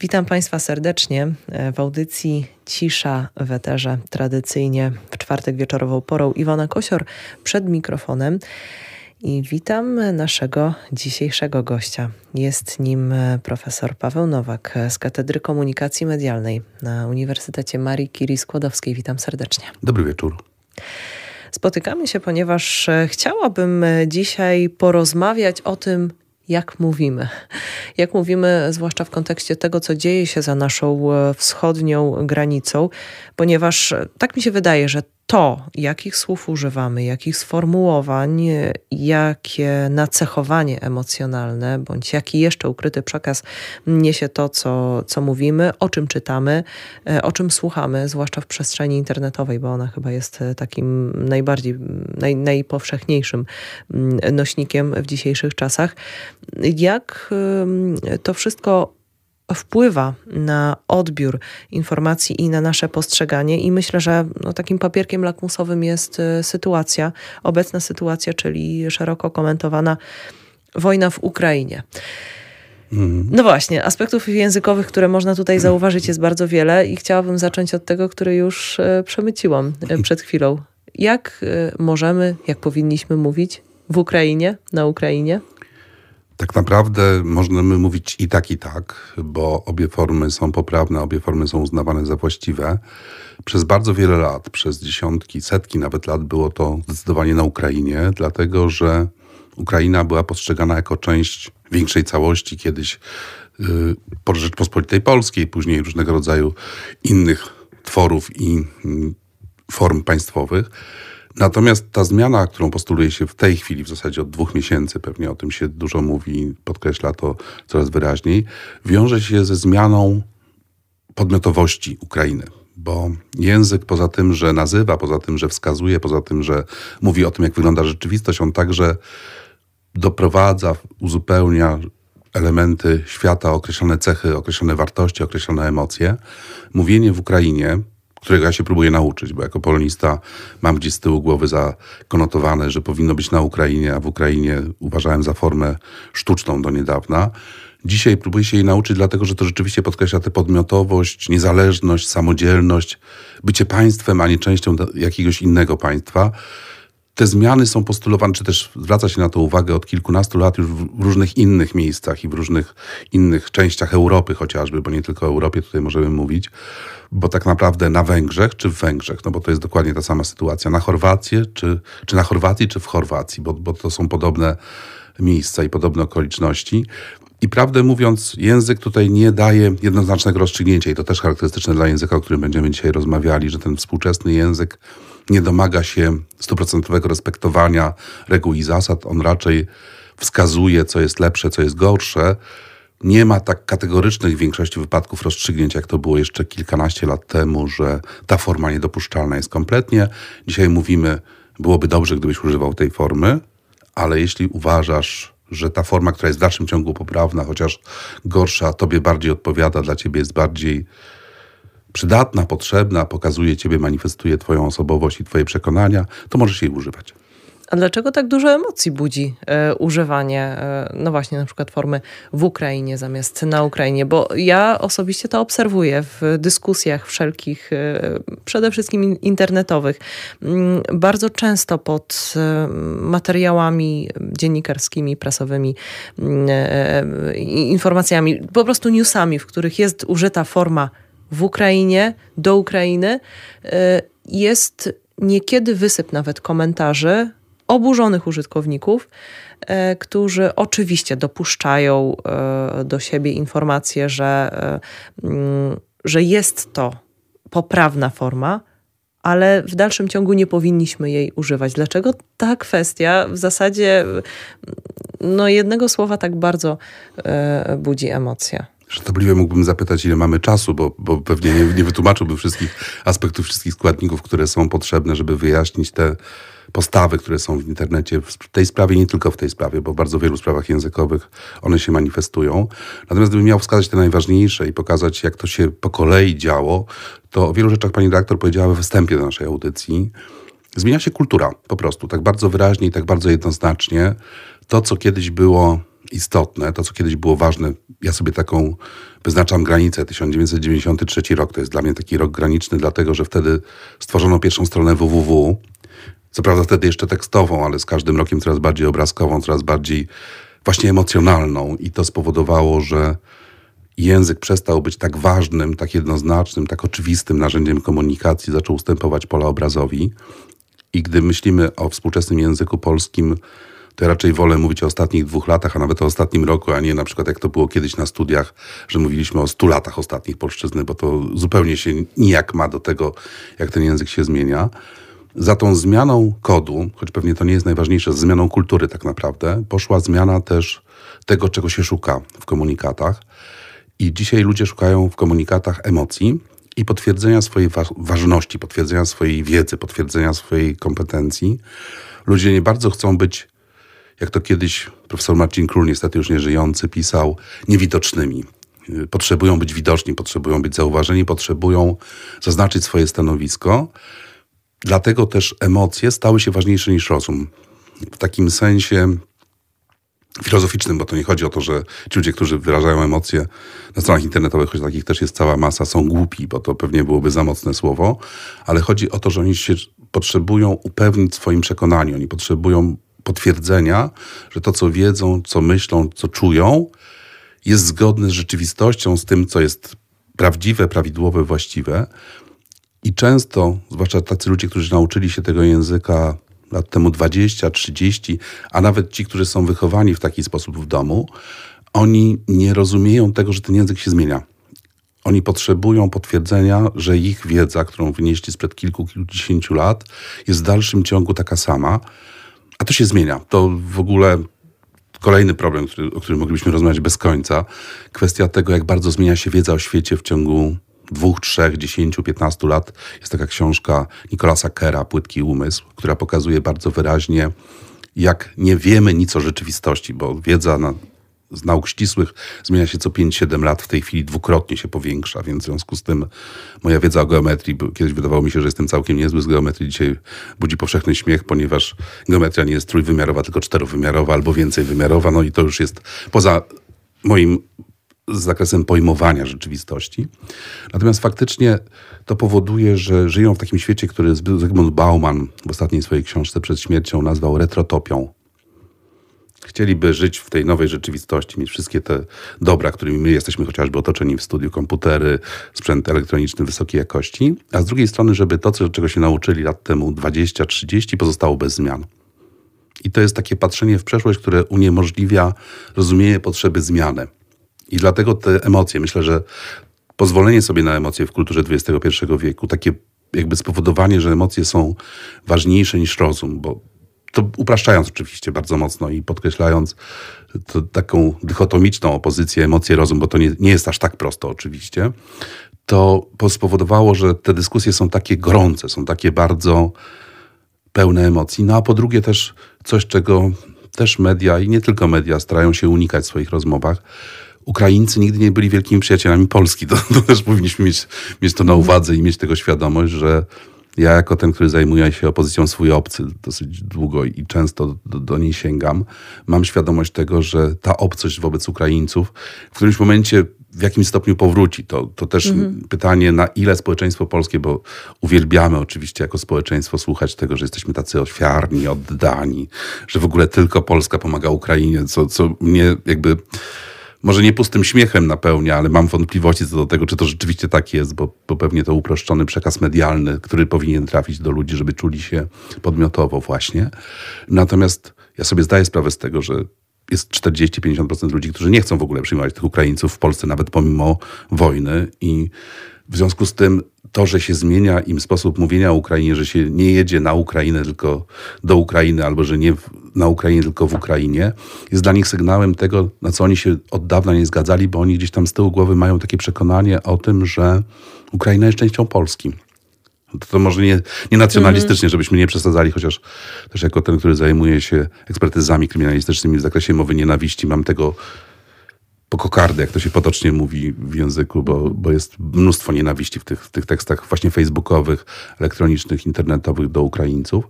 Witam Państwa serdecznie w audycji Cisza w Eterze. Tradycyjnie w czwartek wieczorową porą Iwona Kosior przed mikrofonem. I witam naszego dzisiejszego gościa. Jest nim profesor Paweł Nowak z Katedry Komunikacji Medialnej na Uniwersytecie Marii Curie Skłodowskiej. Witam serdecznie. Dobry wieczór. Spotykamy się, ponieważ chciałabym dzisiaj porozmawiać o tym, jak mówimy. Jak mówimy, zwłaszcza w kontekście tego, co dzieje się za naszą e, wschodnią granicą, ponieważ e, tak mi się wydaje, że to, jakich słów używamy, jakich sformułowań, jakie nacechowanie emocjonalne, bądź jaki jeszcze ukryty przekaz niesie to, co, co mówimy, o czym czytamy, e, o czym słuchamy, zwłaszcza w przestrzeni internetowej, bo ona chyba jest e, takim najbardziej, naj, najpowszechniejszym mm, nośnikiem w dzisiejszych czasach. Jak to wszystko wpływa na odbiór informacji i na nasze postrzeganie. I myślę, że no, takim papierkiem lakmusowym jest e, sytuacja, obecna sytuacja, czyli szeroko komentowana wojna w Ukrainie. Mhm. No właśnie, aspektów językowych, które można tutaj zauważyć, jest bardzo wiele i chciałabym zacząć od tego, który już e, przemyciłam e, przed chwilą. Jak możemy, jak powinniśmy mówić w Ukrainie, na Ukrainie? Tak naprawdę możemy mówić i tak, i tak, bo obie formy są poprawne, obie formy są uznawane za właściwe. Przez bardzo wiele lat, przez dziesiątki, setki nawet lat było to zdecydowanie na Ukrainie, dlatego że Ukraina była postrzegana jako część większej całości kiedyś yy, po Rzeczpospolitej Polskiej, później różnego rodzaju innych tworów i yy, form państwowych. Natomiast ta zmiana, którą postuluje się w tej chwili, w zasadzie od dwóch miesięcy, pewnie o tym się dużo mówi, podkreśla to coraz wyraźniej, wiąże się ze zmianą podmiotowości Ukrainy. Bo język, poza tym, że nazywa, poza tym, że wskazuje, poza tym, że mówi o tym, jak wygląda rzeczywistość, on także doprowadza, uzupełnia elementy świata, określone cechy, określone wartości, określone emocje. Mówienie w Ukrainie którego ja się próbuję nauczyć, bo jako polonista mam gdzieś z tyłu głowy zakonotowane, że powinno być na Ukrainie, a w Ukrainie uważałem za formę sztuczną do niedawna. Dzisiaj próbuję się jej nauczyć, dlatego że to rzeczywiście podkreśla tę podmiotowość, niezależność, samodzielność, bycie państwem, a nie częścią jakiegoś innego państwa. Te zmiany są postulowane, czy też zwraca się na to uwagę od kilkunastu lat już w różnych innych miejscach i w różnych innych częściach Europy chociażby, bo nie tylko o Europie tutaj możemy mówić bo tak naprawdę na Węgrzech czy w Węgrzech, no bo to jest dokładnie ta sama sytuacja, na Chorwację czy, czy na Chorwacji czy w Chorwacji, bo, bo to są podobne miejsca i podobne okoliczności. I prawdę mówiąc, język tutaj nie daje jednoznacznego rozstrzygnięcia i to też charakterystyczne dla języka, o którym będziemy dzisiaj rozmawiali, że ten współczesny język nie domaga się stuprocentowego respektowania reguł i zasad. On raczej wskazuje, co jest lepsze, co jest gorsze, nie ma tak kategorycznych w większości wypadków rozstrzygnięć, jak to było jeszcze kilkanaście lat temu, że ta forma niedopuszczalna jest kompletnie. Dzisiaj mówimy, byłoby dobrze, gdybyś używał tej formy, ale jeśli uważasz, że ta forma, która jest w dalszym ciągu poprawna, chociaż gorsza, tobie bardziej odpowiada, dla ciebie jest bardziej przydatna, potrzebna, pokazuje ciebie, manifestuje twoją osobowość i twoje przekonania, to możesz jej używać. A dlaczego tak dużo emocji budzi e, używanie, e, no właśnie, na przykład formy w Ukrainie zamiast na Ukrainie? Bo ja osobiście to obserwuję w dyskusjach wszelkich, e, przede wszystkim internetowych. Mm, bardzo często pod materiałami dziennikarskimi, prasowymi, mm, informacjami, po prostu newsami, w których jest użyta forma w Ukrainie, do Ukrainy, e, jest niekiedy wysyp nawet komentarzy oburzonych użytkowników, e, którzy oczywiście dopuszczają e, do siebie informacje, że, mm, że jest to poprawna forma, ale w dalszym ciągu nie powinniśmy jej używać. Dlaczego ta kwestia w zasadzie no jednego słowa tak bardzo budzi emocje? Żartobliwie mógłbym zapytać, ile mamy czasu, bo, bo pewnie nie, nie wytłumaczyłbym wszystkich aspektów, wszystkich składników, które są potrzebne, żeby wyjaśnić te postawy, które są w internecie w tej sprawie, nie tylko w tej sprawie, bo w bardzo wielu sprawach językowych one się manifestują. Natomiast gdybym miał wskazać te najważniejsze i pokazać, jak to się po kolei działo, to o wielu rzeczach pani dyrektor powiedziała we wstępie do naszej audycji. Zmienia się kultura po prostu, tak bardzo wyraźnie i tak bardzo jednoznacznie. To, co kiedyś było istotne, to co kiedyś było ważne. Ja sobie taką wyznaczam granicę. 1993 rok to jest dla mnie taki rok graniczny, dlatego że wtedy stworzono pierwszą stronę www. Co prawda wtedy jeszcze tekstową, ale z każdym rokiem coraz bardziej obrazkową, coraz bardziej właśnie emocjonalną. I to spowodowało, że język przestał być tak ważnym, tak jednoznacznym, tak oczywistym narzędziem komunikacji, zaczął ustępować pola obrazowi. I gdy myślimy o współczesnym języku polskim, to raczej wolę mówić o ostatnich dwóch latach, a nawet o ostatnim roku, a nie na przykład jak to było kiedyś na studiach, że mówiliśmy o stu latach ostatnich polszczyzny, bo to zupełnie się nijak ma do tego, jak ten język się zmienia. Za tą zmianą kodu, choć pewnie to nie jest najważniejsze, zmianą kultury tak naprawdę, poszła zmiana też tego, czego się szuka w komunikatach. I dzisiaj ludzie szukają w komunikatach emocji i potwierdzenia swojej wa ważności, potwierdzenia swojej wiedzy, potwierdzenia swojej kompetencji. Ludzie nie bardzo chcą być, jak to kiedyś profesor Marcin Król, niestety już nie żyjący, pisał, niewidocznymi. Potrzebują być widoczni, potrzebują być zauważeni, potrzebują zaznaczyć swoje stanowisko. Dlatego też emocje stały się ważniejsze niż rozum. W takim sensie filozoficznym, bo to nie chodzi o to, że ci ludzie, którzy wyrażają emocje na stronach internetowych, choć takich też jest cała masa, są głupi, bo to pewnie byłoby za mocne słowo, ale chodzi o to, że oni się potrzebują upewnić w swoim przekonaniu, oni potrzebują potwierdzenia, że to, co wiedzą, co myślą, co czują, jest zgodne z rzeczywistością, z tym, co jest prawdziwe, prawidłowe, właściwe. I często, zwłaszcza tacy ludzie, którzy nauczyli się tego języka lat temu 20, 30, a nawet ci, którzy są wychowani w taki sposób w domu, oni nie rozumieją tego, że ten język się zmienia. Oni potrzebują potwierdzenia, że ich wiedza, którą wynieśli sprzed kilku, kilkudziesięciu lat, jest w dalszym ciągu taka sama, a to się zmienia. To w ogóle kolejny problem, który, o którym moglibyśmy rozmawiać bez końca. Kwestia tego, jak bardzo zmienia się wiedza o świecie w ciągu dwóch, trzech, dziesięciu, piętnastu lat jest taka książka Nikolasa Kera, Płytki Umysł, która pokazuje bardzo wyraźnie, jak nie wiemy nic o rzeczywistości, bo wiedza na, z nauk ścisłych zmienia się co 5-7 lat, w tej chwili dwukrotnie się powiększa, więc w związku z tym moja wiedza o geometrii, kiedyś wydawało mi się, że jestem całkiem niezły z geometrii, dzisiaj budzi powszechny śmiech, ponieważ geometria nie jest trójwymiarowa, tylko czterowymiarowa albo więcej wymiarowa, no i to już jest poza moim zakresem pojmowania rzeczywistości. Natomiast faktycznie to powoduje, że żyją w takim świecie, który Zygmunt Bauman w ostatniej swojej książce przed śmiercią nazwał retrotopią. Chcieliby żyć w tej nowej rzeczywistości, mieć wszystkie te dobra, którymi my jesteśmy chociażby otoczeni w studiu, komputery, sprzęt elektroniczny wysokiej jakości, a z drugiej strony, żeby to, czego się nauczyli lat temu 20-30, pozostało bez zmian. I to jest takie patrzenie w przeszłość, które uniemożliwia rozumienie potrzeby zmiany. I dlatego te emocje, myślę, że pozwolenie sobie na emocje w kulturze XXI wieku, takie jakby spowodowanie, że emocje są ważniejsze niż rozum, bo to upraszczając oczywiście bardzo mocno i podkreślając taką dychotomiczną opozycję emocje-rozum, bo to nie, nie jest aż tak prosto oczywiście, to spowodowało, że te dyskusje są takie gorące, są takie bardzo pełne emocji. No a po drugie też coś, czego też media i nie tylko media starają się unikać w swoich rozmowach, Ukraińcy nigdy nie byli wielkimi przyjacielami Polski. To, to też powinniśmy mieć, mieć to na uwadze i mieć tego świadomość, że ja jako ten, który zajmuje się opozycją swój obcy dosyć długo i często do, do, niej sięgam, mam świadomość tego, że ta obcość wobec Ukraińców w którymś momencie w jakim stopniu powróci. To, to też mhm. pytanie, na ile społeczeństwo polskie, bo uwielbiamy oczywiście jako społeczeństwo słuchać tego, że jesteśmy tacy ofiarni, oddani, że w ogóle tylko Polska pomaga Ukrainie, co, co mnie jakby może nie pustym śmiechem napełnia, ale mam wątpliwości co do tego, czy to rzeczywiście tak jest, bo, bo pewnie to uproszczony przekaz medialny, który powinien trafić do ludzi, żeby czuli się podmiotowo właśnie. Natomiast ja sobie zdaję sprawę z tego, że jest 40-50% ludzi, którzy nie chcą w ogóle przyjmować tych Ukraińców w Polsce, nawet pomimo wojny i w związku z tym to, że się zmienia im sposób mówienia o Ukrainie, że się nie jedzie na Ukrainę, tylko do Ukrainy, albo że nie na Ukrainie, tylko w Ukrainie, jest dla nich sygnałem tego, na co oni się od dawna nie zgadzali, bo oni gdzieś tam z tyłu głowy mają takie przekonanie o tym, że Ukraina jest częścią Polski. To, to może nie, nie nacjonalistycznie, mm. żebyśmy nie przesadzali, chociaż też jako ten, który zajmuje się ekspertyzami kryminalistycznymi w zakresie mowy nienawiści, mam tego po kokardę, jak to się potocznie mówi w języku, bo, bo jest mnóstwo nienawiści w tych, w tych tekstach właśnie facebookowych, elektronicznych, internetowych do Ukraińców.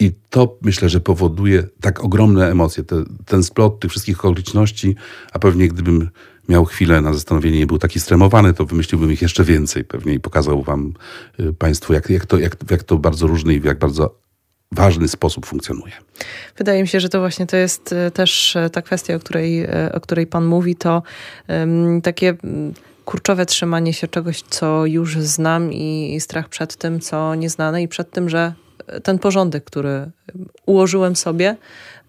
I to myślę, że powoduje tak ogromne emocje. Te, ten splot tych wszystkich okoliczności, a pewnie gdybym miał chwilę na zastanowienie i był taki stremowany, to wymyśliłbym ich jeszcze więcej pewnie i pokazał wam y, Państwu, jak, jak, to, jak, jak to bardzo różny i jak bardzo ważny sposób funkcjonuje. Wydaje mi się, że to właśnie to jest y, też y, ta kwestia, o której, o której Pan mówi, to um, takie kurczowe trzymanie się czegoś, co już znam i, i strach przed tym, co nieznane i przed tym, że ten porządek, który ułożyłem sobie,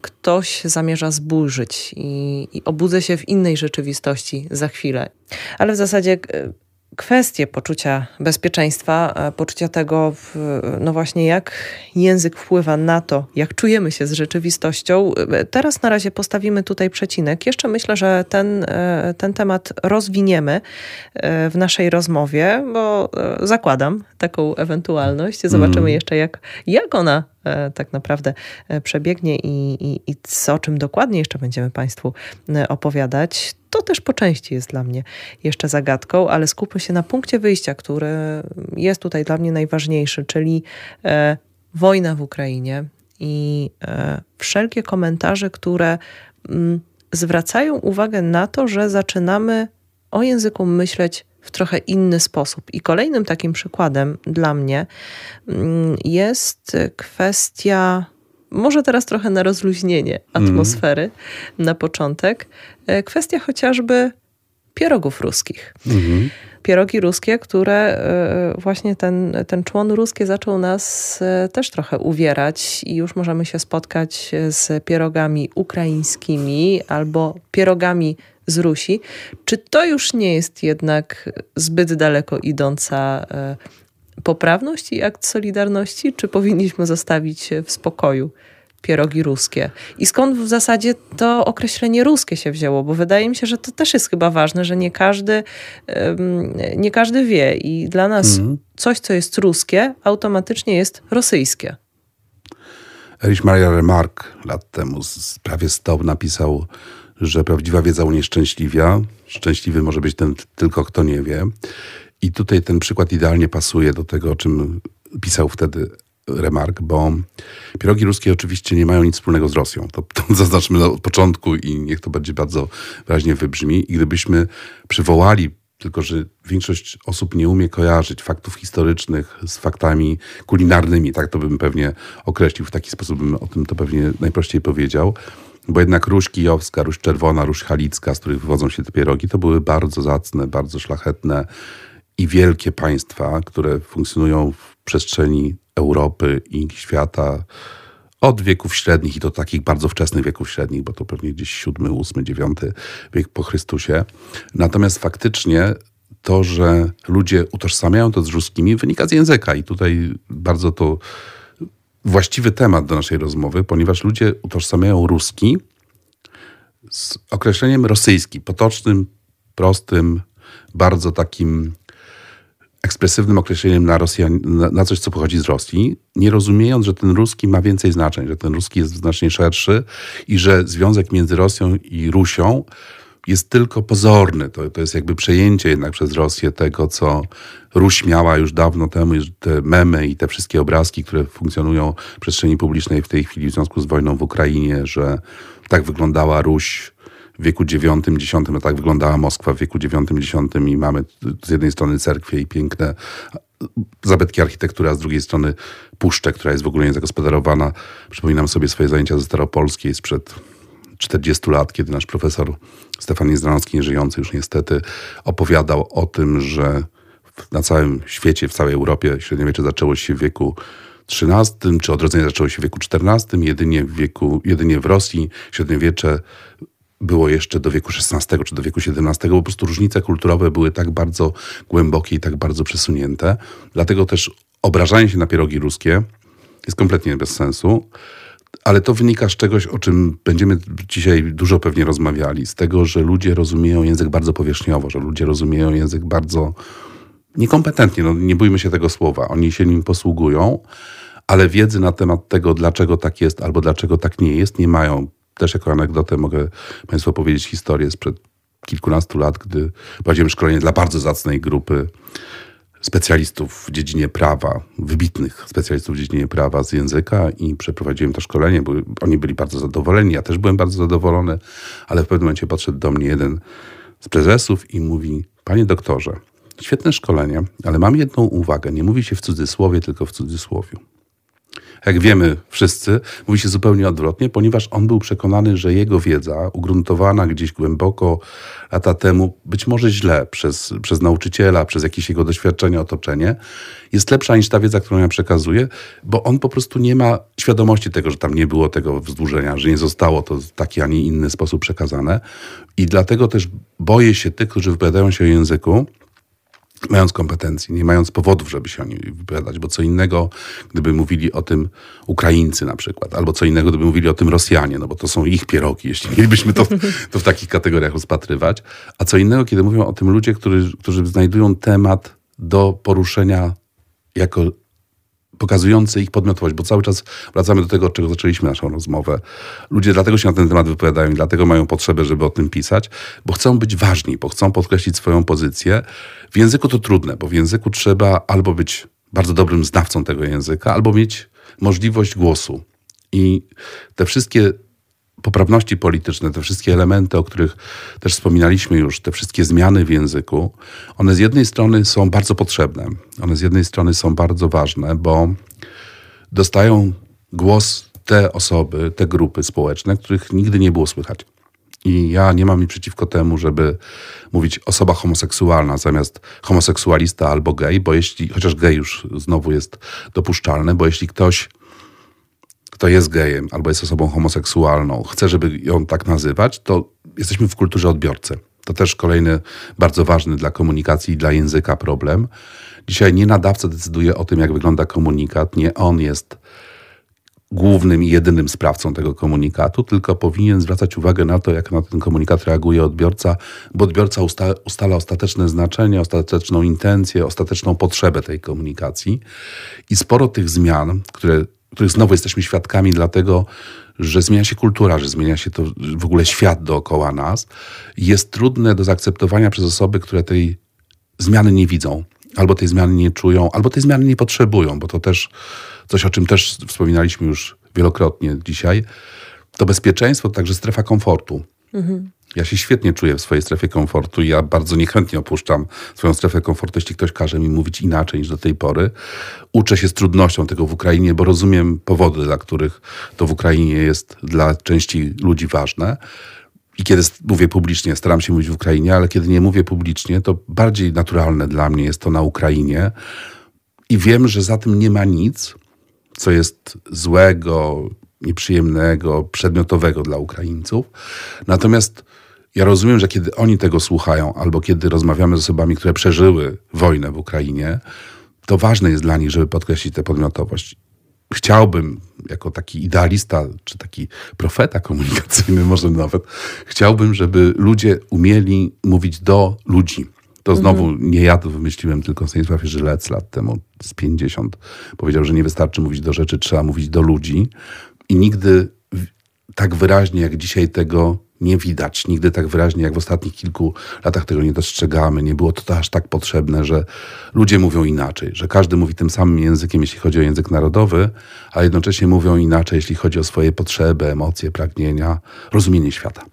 ktoś zamierza zburzyć i, i obudzę się w innej rzeczywistości za chwilę. Ale w zasadzie e, kwestie poczucia bezpieczeństwa, e, poczucia tego, no właśnie, jak język wpływa na to, jak czujemy się z rzeczywistością. E, teraz na razie postawimy tutaj przecinek. Jeszcze myślę, że ten, ten temat rozwiniemy w naszej rozmowie, bo zakładam taką ewentualność. Zobaczymy mm. jeszcze, jak, jak ona E, tak naprawdę e, przebiegnie i, i, i co, o czym dokładnie jeszcze będziemy Państwu e, opowiadać, to też po części jest dla mnie jeszcze zagadką, ale skupmy się na punkcie wyjścia, który jest tutaj dla mnie najważniejszy, czyli e, wojna w Ukrainie i e, wszelkie komentarze, które m, mm, zwracają uwagę na to, że zaczynamy o języku myśleć w trochę inny sposób. I kolejnym takim przykładem dla mnie mm, jest kwestia, może teraz trochę na rozluźnienie atmosfery mm. na początek, e, kwestia chociażby pierogów ruskich. Mm. Pierogi ruskie, które e, właśnie ten, ten człon ruski zaczął nas e, też trochę uwierać i już możemy się spotkać z pierogami ukraińskimi albo pierogami z Rusi. Czy to już nie jest jednak zbyt daleko idąca e, poprawność i akt solidarności, czy powinniśmy zostawić w spokoju pierogi ruskie? I skąd w zasadzie to określenie ruskie się wzięło? Bo wydaje mi się, że to też jest chyba ważne, że nie każdy, nie każdy wie i dla nas mm. coś, co jest ruskie, automatycznie jest rosyjskie. Erich Maria Remarque lat temu, prawie 100, napisał że prawdziwa wiedza unieszczęśliwia. Szczęśliwy może być ten tylko, kto nie wie. I tutaj ten przykład idealnie pasuje do tego, o czym pisał wtedy Remark, bo pierogi ruskie oczywiście nie mają nic wspólnego z Rosją. To, to zaznaczmy od początku i niech to będzie bardzo wyraźnie wybrzmi. I gdybyśmy przywołali, tylko że większość osób nie umie kojarzyć faktów historycznych z faktami kulinarnymi, tak to bym pewnie określił, w taki sposób bym o tym to pewnie najprościej powiedział bo jednak róż kijowska, róż czerwona, róż halicka, z których wywodzą się te pierogi, to były bardzo zacne, bardzo szlachetne i wielkie państwa, które funkcjonują w przestrzeni Europy i świata od wieków średnich i to takich bardzo wczesnych wieków średnich, bo to pewnie gdzieś VII, VIII, IX wiek po Chrystusie. Natomiast faktycznie to, że ludzie utożsamiają to z ruskimi, wynika z języka i tutaj bardzo to właściwy temat do naszej rozmowy, ponieważ ludzie utożsamiają ruski z określeniem rosyjski, potocznym, prostym, bardzo takim ekspresywnym określeniem na, Rosjan, na, coś, co pochodzi z Rosji, nie rozumiejąc, że ten ruski ma więcej znaczeń, że ten ruski jest znacznie szerszy i że związek między Rosją i Rusią jest tylko pozorny. To, to jest jakby przejęcie jednak przez Rosję tego, co Ruś miała już dawno temu, te memy i te wszystkie obrazki, które funkcjonują w przestrzeni publicznej w tej chwili w związku z wojną w Ukrainie, że tak wyglądała Ruś w wieku IX, X, no tak wyglądała Moskwa w wieku IX, X i mamy z jednej strony cerkwie i piękne zabytki architektury, a z drugiej strony puszczę, która jest w ogóle niezagospodarowana. Przypominam sobie swoje zajęcia ze Staropolskiej sprzed 40 lat, kiedy nasz profesor Stefan Niezdanowski, nieżyjący już niestety, opowiadał o tym, że na całym świecie, w całej Europie średniowiecze zaczęło się w wieku XIII, czy odrodzenie zaczęło się w wieku XIV, jedynie w, wieku, jedynie w Rosji średniowiecze było jeszcze do wieku XVI czy do wieku XVII, po prostu różnice kulturowe były tak bardzo głębokie i tak bardzo przesunięte. Dlatego też obrażanie się na pierogi ruskie jest kompletnie bez sensu. Ale to wynika z czegoś, o czym będziemy dzisiaj dużo pewnie rozmawiali, z tego, że ludzie rozumieją język bardzo powierzchniowo, że ludzie rozumieją język bardzo niekompetentnie, no nie bójmy się tego słowa. Oni się nim posługują, ale wiedzy na temat tego, dlaczego tak jest albo dlaczego tak nie jest, nie mają. Też jako anegdotę mogę Państwu opowiedzieć historię sprzed kilkunastu lat, gdy prowadziłem szkolenie dla bardzo zacnej grupy specjalistów w dziedzinie prawa, wybitnych specjalistów w dziedzinie prawa z języka i przeprowadziłem to szkolenie. Bo oni byli bardzo zadowoleni, ja też byłem bardzo zadowolony, ale w pewnym momencie podszedł do mnie jeden z prezesów i mówi: Panie doktorze, świetne szkolenie, ale mam jedną uwagę. Nie mówi się w cudzysłowie, tylko w cudzysłowiu jak wiemy wszyscy, mówi się zupełnie odwrotnie, ponieważ on był przekonany, że jego wiedza, ugruntowana gdzieś głęboko lata temu, być może źle przez, przez nauczyciela, przez jakieś jego doświadczenie, otoczenie, jest lepsza niż ta wiedza, którą ja przekazuję, bo on po prostu nie ma świadomości tego, że tam nie było tego wzdłużenia, że nie zostało to w taki, a nie inny sposób przekazane. I dlatego też boję się tych, którzy wypowiadają się o języku, mając kompetencji, nie mając powodów, żeby się o niej wypowiadać, bo co innego, gdyby mówili o tym Ukraińcy na przykład, albo co innego, gdyby mówili o tym Rosjanie, no bo to są ich pierogi, jeśli mielibyśmy to, to w takich kategoriach rozpatrywać, a co innego, kiedy mówią o tym ludzie, którzy, którzy znajdują temat do poruszenia jako pokazujący ich podmiotowość, bo cały czas wracamy do tego, od czego zaczęliśmy naszą rozmowę. Ludzie dlatego się na ten temat wypowiadają i dlatego mają potrzebę, żeby o tym pisać, bo chcą być ważni, bo chcą podkreślić swoją pozycję. W języku to trudne, bo w języku trzeba albo być bardzo dobrym znawcą tego języka, albo mieć możliwość głosu. I te wszystkie poprawności polityczne, te wszystkie elementy, o których też wspominaliśmy już, te wszystkie zmiany w języku, one z jednej strony są bardzo potrzebne, one z jednej strony są bardzo ważne, bo dostają głos te osoby, te grupy społeczne, których nigdy nie było słychać. I ja nie mam nic przeciwko temu, żeby mówić osoba homoseksualna zamiast homoseksualista albo gej, bo jeśli, chociaż gej już znowu jest dopuszczalne, bo jeśli ktoś kto jest gejem albo jest osobą homoseksualną, chce, żeby ją tak nazywać, to jesteśmy w kulturze odbiorcy. To też kolejny bardzo ważny dla komunikacji i dla języka problem. Dzisiaj nie nadawca decyduje o tym, jak wygląda komunikat, nie on jest głównym i jedynym sprawcą tego komunikatu, tylko powinien zwracać uwagę na to, jak na ten komunikat reaguje odbiorca, bo odbiorca usta ustala ostateczne znaczenie, ostateczną intencję, ostateczną potrzebę tej komunikacji. I sporo tych zmian, które których znowu jesteśmy świadkami, dlatego że zmienia się kultura, że zmienia się to w ogóle świat dookoła nas, jest trudne do zaakceptowania przez osoby, które tej zmiany nie widzą, albo tej zmiany nie czują, albo tej zmiany nie potrzebują, bo to też coś, o czym też wspominaliśmy już wielokrotnie dzisiaj. To bezpieczeństwo to także strefa komfortu. Mhm. Ja się świetnie czuję w swojej strefie komfortu i ja bardzo niechętnie opuszczam swoją strefę komfortu, jeśli ktoś każe mi mówić inaczej niż do tej pory. Uczę się z trudnością tego w Ukrainie, bo rozumiem powody, dla których to w Ukrainie jest dla części ludzi ważne. I kiedy mówię publicznie, staram się mówić w Ukrainie, ale kiedy nie mówię publicznie, to bardziej naturalne dla mnie jest to na Ukrainie. I wiem, że za tym nie ma nic, co jest złego, nieprzyjemnego, przedmiotowego dla Ukraińców. Natomiast ja rozumiem, że kiedy oni tego słuchają, albo kiedy rozmawiamy z osobami, które przeżyły wojnę w Ukrainie, to ważne jest dla nich, żeby podkreślić tę podmiotowość. Chciałbym, jako taki idealista, czy taki profeta komunikacyjny, może nawet, chciałbym, żeby ludzie umieli mówić do ludzi. To znowu mhm. nie ja to wymyśliłem, tylko Stanisław Żylec lat temu, z 50, powiedział, że nie wystarczy mówić do rzeczy, trzeba mówić do ludzi. I nigdy tak wyraźnie jak dzisiaj tego nie widać. Nigdy tak wyraźnie jak w ostatnich kilku latach tego nie dostrzegamy. Nie było to aż tak potrzebne, że ludzie mówią inaczej, że każdy mówi tym samym językiem, jeśli chodzi o język narodowy, a jednocześnie mówią inaczej, jeśli chodzi o swoje potrzeby, emocje, pragnienia, rozumienie świata.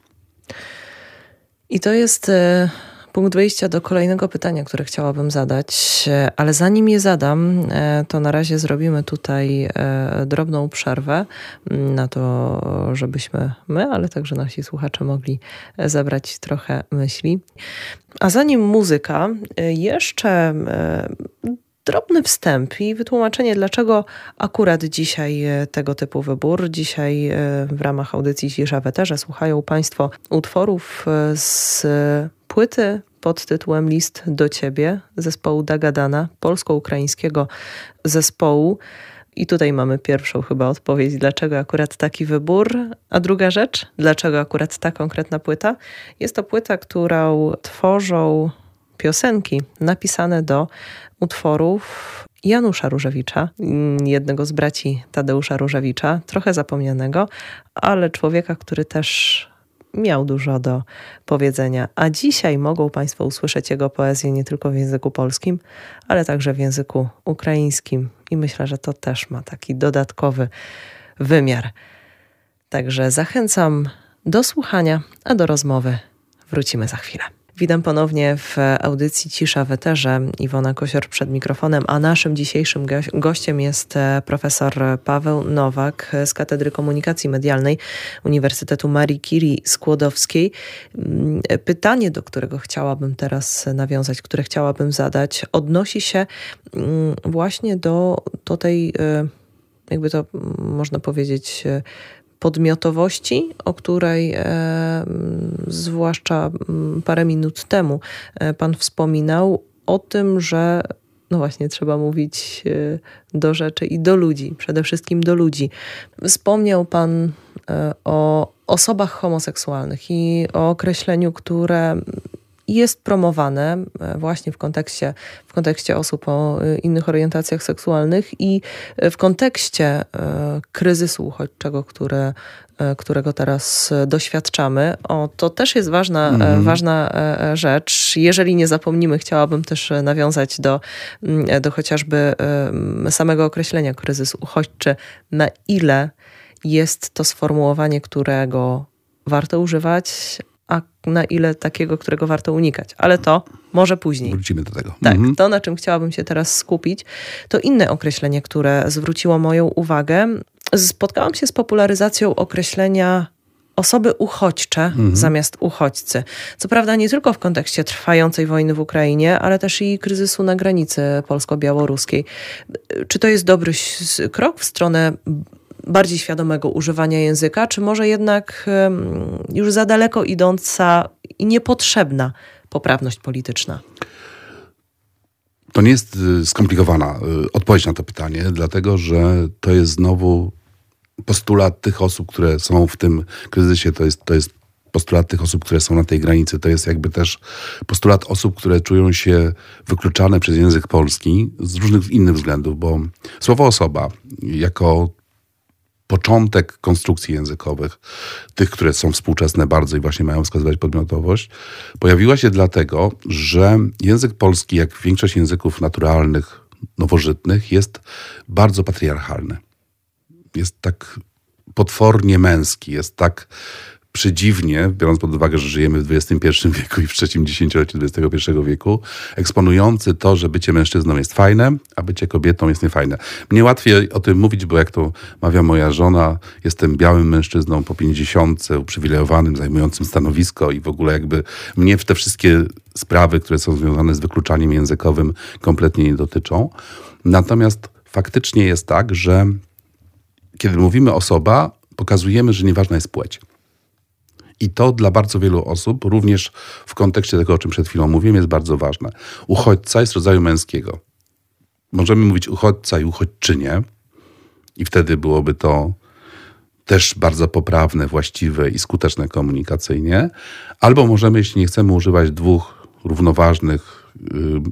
I to jest e, punkt wyjścia do kolejnego pytania, które chciałabym zadać, e, ale zanim je zadam, e, to na razie zrobimy tutaj e, drobną przerwę na to, żebyśmy my, ale także nasi słuchacze mogli zabrać trochę myśli. A zanim muzyka, jeszcze drobny wstęp i wytłumaczenie, dlaczego akurat dzisiaj tego typu wybór. Dzisiaj w ramach audycji Cisza w Eterze słuchają Państwo utworów z płyty pod tytułem List do Ciebie zespołu Dagadana, polsko-ukraińskiego zespołu. I tutaj mamy pierwszą chyba odpowiedź, dlaczego akurat taki wybór. A druga rzecz, dlaczego akurat ta konkretna płyta? Jest to płyta, którą tworzą piosenki napisane do utworów Janusza Różewicza, jednego z braci Tadeusza Różewicza, trochę zapomnianego, ale człowieka, który też miał dużo do powiedzenia. A dzisiaj mogą Państwo usłyszeć jego poezję nie tylko w języku polskim, ale także w języku ukraińskim. I myślę, że to też ma taki dodatkowy wymiar. Także zachęcam do słuchania, a do rozmowy wrócimy za chwilę. Witam ponownie w audycji Cisza w Eterze. Iwona Kosior przed mikrofonem, a naszym dzisiejszym gościem jest e, profesor Paweł Nowak z Katedry Komunikacji Medialnej Uniwersytetu Marii Curie Skłodowskiej. Mm, pytanie, do którego chciałabym teraz nawiązać, które chciałabym zadać, odnosi się mm, właśnie do, do tej, e, jakby to można powiedzieć, e, podmiotowości, o której e, zwłaszcza parę minut temu e, Pan wspominał, o tym, że no właśnie trzeba mówić e, do rzeczy i do ludzi, przede wszystkim do ludzi. Wspomniał Pan o osobach homoseksualnych i o określeniu, które jest promowane e, właśnie w kontekście, w kontekście osób o e, innych orientacjach seksualnych i e, w kontekście kryzysu uchodźczego, które, którego teraz doświadczamy. O, to też jest ważna, mm. ważna rzecz. Jeżeli nie zapomnimy, chciałabym też nawiązać do, do chociażby samego określenia kryzysu uchodźczy, na ile jest to sformułowanie, którego warto używać, a na ile takiego, którego warto unikać. Ale to może później. Wrócimy do tego. Tak, mhm. to na czym chciałabym się teraz skupić, to inne określenie, które zwróciło moją uwagę. Spotkałam się z popularyzacją określenia osoby uchodźcze mhm. zamiast uchodźcy. Co prawda nie tylko w kontekście trwającej wojny w Ukrainie, ale też i kryzysu na granicy polsko-białoruskiej. Czy to jest dobry krok w stronę bardziej świadomego używania języka, czy może jednak już za daleko idąca i niepotrzebna poprawność polityczna? To nie jest y, skomplikowana y, odpowiedź na to pytanie, dlatego że to jest znowu postulat tych osób, które są w tym kryzysie, to jest, to jest postulat tych osób, które są na tej granicy. To jest jakby też postulat osób, które czują się wykluczane przez język polski z różnych innych względów, bo słowo osoba jako początek konstrukcji językowych, tych, które są współczesne bardzo i właśnie mają wskazywać podmiotowość, pojawiła się dlatego, że język polski, jak większość języków naturalnych, nowożytnych, jest bardzo patriarchalny. Jest tak potwornie męski, jest tak przydziwnie, biorąc pod uwagę, że żyjemy w XXI wieku i w trzecim dziesięcioleciu XXI wieku, eksponujący to, że bycie mężczyzną jest fajne, a bycie kobietą jest niefajne. Mnie łatwiej o tym mówić, bo jak to mawia moja żona, jestem białym mężczyzną po pięćdziesiątce, uprzywilejowanym, zajmującym stanowisko i w ogóle jakby mnie w te wszystkie sprawy, które są związane z wykluczaniem językowym kompletnie nie dotyczą. Natomiast faktycznie jest tak, że kiedy mówimy osoba, pokazujemy, że nieważna jest płeć. I to dla bardzo wielu osób, również w kontekście tego, o czym przed chwilą mówiłem, jest bardzo ważne. Uchodźca jest rodzaju męskiego. Możemy mówić uchodźca i uchodźczynie, i wtedy byłoby to też bardzo poprawne, właściwe i skuteczne komunikacyjnie. Albo możemy, jeśli nie chcemy używać dwóch równoważnych, yy,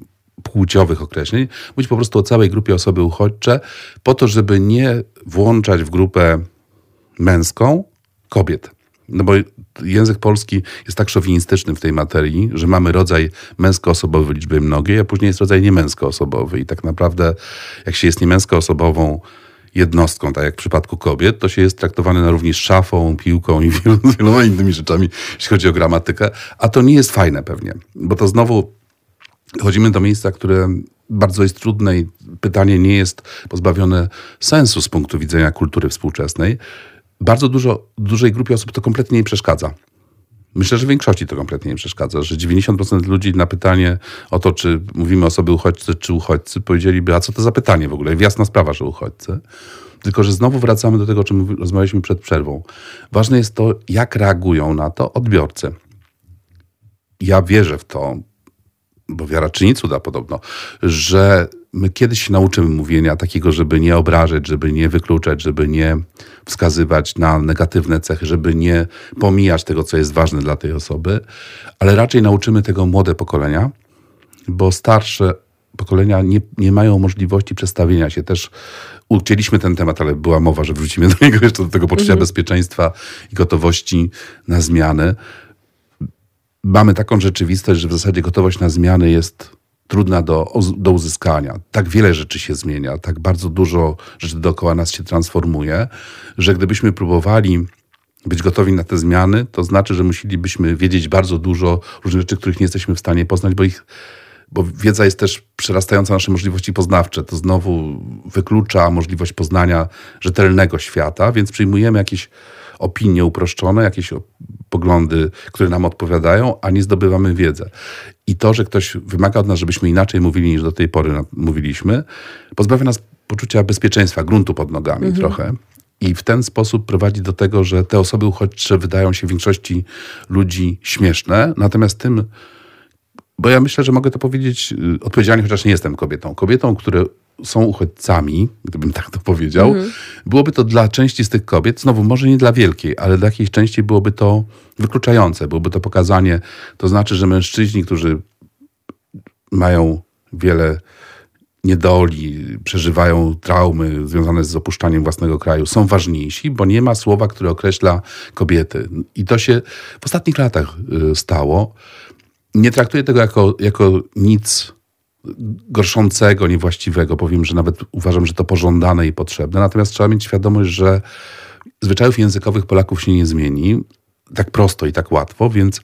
płciowych określeń, mówić po prostu o całej grupie osoby uchodźcze, po to, żeby nie włączać w grupę męską kobiet. No bo język polski jest tak szowinistyczny w tej materii, że mamy rodzaj męskoosobowy liczby mnogiej, a później jest rodzaj niemęskoosobowy. I tak naprawdę, jak się jest niemęskoosobową jednostką, tak jak w przypadku kobiet, to się jest traktowany na równi z szafą, piłką i wieloma innymi rzeczami, jeśli chodzi o gramatykę. A to nie jest fajne pewnie, bo to znowu chodzimy do miejsca, które bardzo jest trudne i pytanie nie jest pozbawione sensu z punktu widzenia kultury współczesnej bardzo dużo, dużej grupie osób to kompletnie nie przeszkadza. Myślę, że większości to kompletnie nie przeszkadza, że 90% ludzi na pytanie o to, czy mówimy osoby uchodźcy, czy uchodźcy, powiedzieliby, a co to za pytanie w ogóle? Jasna sprawa, że uchodźcy. Tylko, że znowu wracamy do tego, o czym rozmawialiśmy przed przerwą. Ważne jest to, jak reagują na to odbiorcy. Ja wierzę w to, bo wiara czyni cuda podobno, że my kiedyś się nauczymy mówienia takiego, żeby nie obrażać, żeby nie wykluczać, żeby nie wskazywać na negatywne cechy, żeby nie pomijać tego, co jest ważne dla tej osoby, ale raczej nauczymy tego młode pokolenia, bo starsze pokolenia nie, nie mają możliwości przestawienia się. Też ucięliśmy ten temat, ale była mowa, że wrócimy do niego jeszcze, do tego poczucia mhm. bezpieczeństwa i gotowości na zmiany. Mamy taką rzeczywistość, że w zasadzie gotowość na zmiany jest trudna do, do uzyskania. Tak wiele rzeczy się zmienia, tak bardzo dużo rzeczy dookoła nas się transformuje, że gdybyśmy próbowali być gotowi na te zmiany, to znaczy, że musielibyśmy wiedzieć bardzo dużo różnych rzeczy, których nie jesteśmy w stanie poznać, bo ich bo wiedza jest też przerastająca nasze możliwości poznawcze. To znowu wyklucza możliwość poznania rzetelnego świata, więc przyjmujemy jakieś opinie uproszczone, jakieś poglądy, które nam odpowiadają, a nie zdobywamy wiedzę. I to, że ktoś wymaga od nas, żebyśmy inaczej mówili niż do tej pory mówiliśmy, pozbawia nas poczucia bezpieczeństwa, gruntu pod nogami mhm. trochę. I w ten sposób prowadzi do tego, że te osoby uchodźcze wydają się większości ludzi śmieszne, natomiast tym, bo ja myślę, że mogę to powiedzieć y, odpowiedzialnie, chociaż nie jestem kobietą. Kobietą, które są uchodźcami, gdybym tak to powiedział, byłoby to dla części z tych kobiet, znowu może nie dla wielkiej, ale dla jakiejś części byłoby to wykluczające, byłoby to pokazanie, to znaczy, że mężczyźni, którzy mają wiele niedoli, przeżywają traumy związane z opuszczaniem własnego kraju, są ważniejsi, bo nie ma słowa, które określa kobiety. I to się w ostatnich latach y, stało. Nie traktuję tego jako, jako nic gorszącego, niewłaściwego. Powiem, że nawet uważam, że to pożądane i potrzebne. Natomiast trzeba mieć świadomość, że zwyczajów językowych Polaków się nie zmieni tak prosto i tak łatwo, więc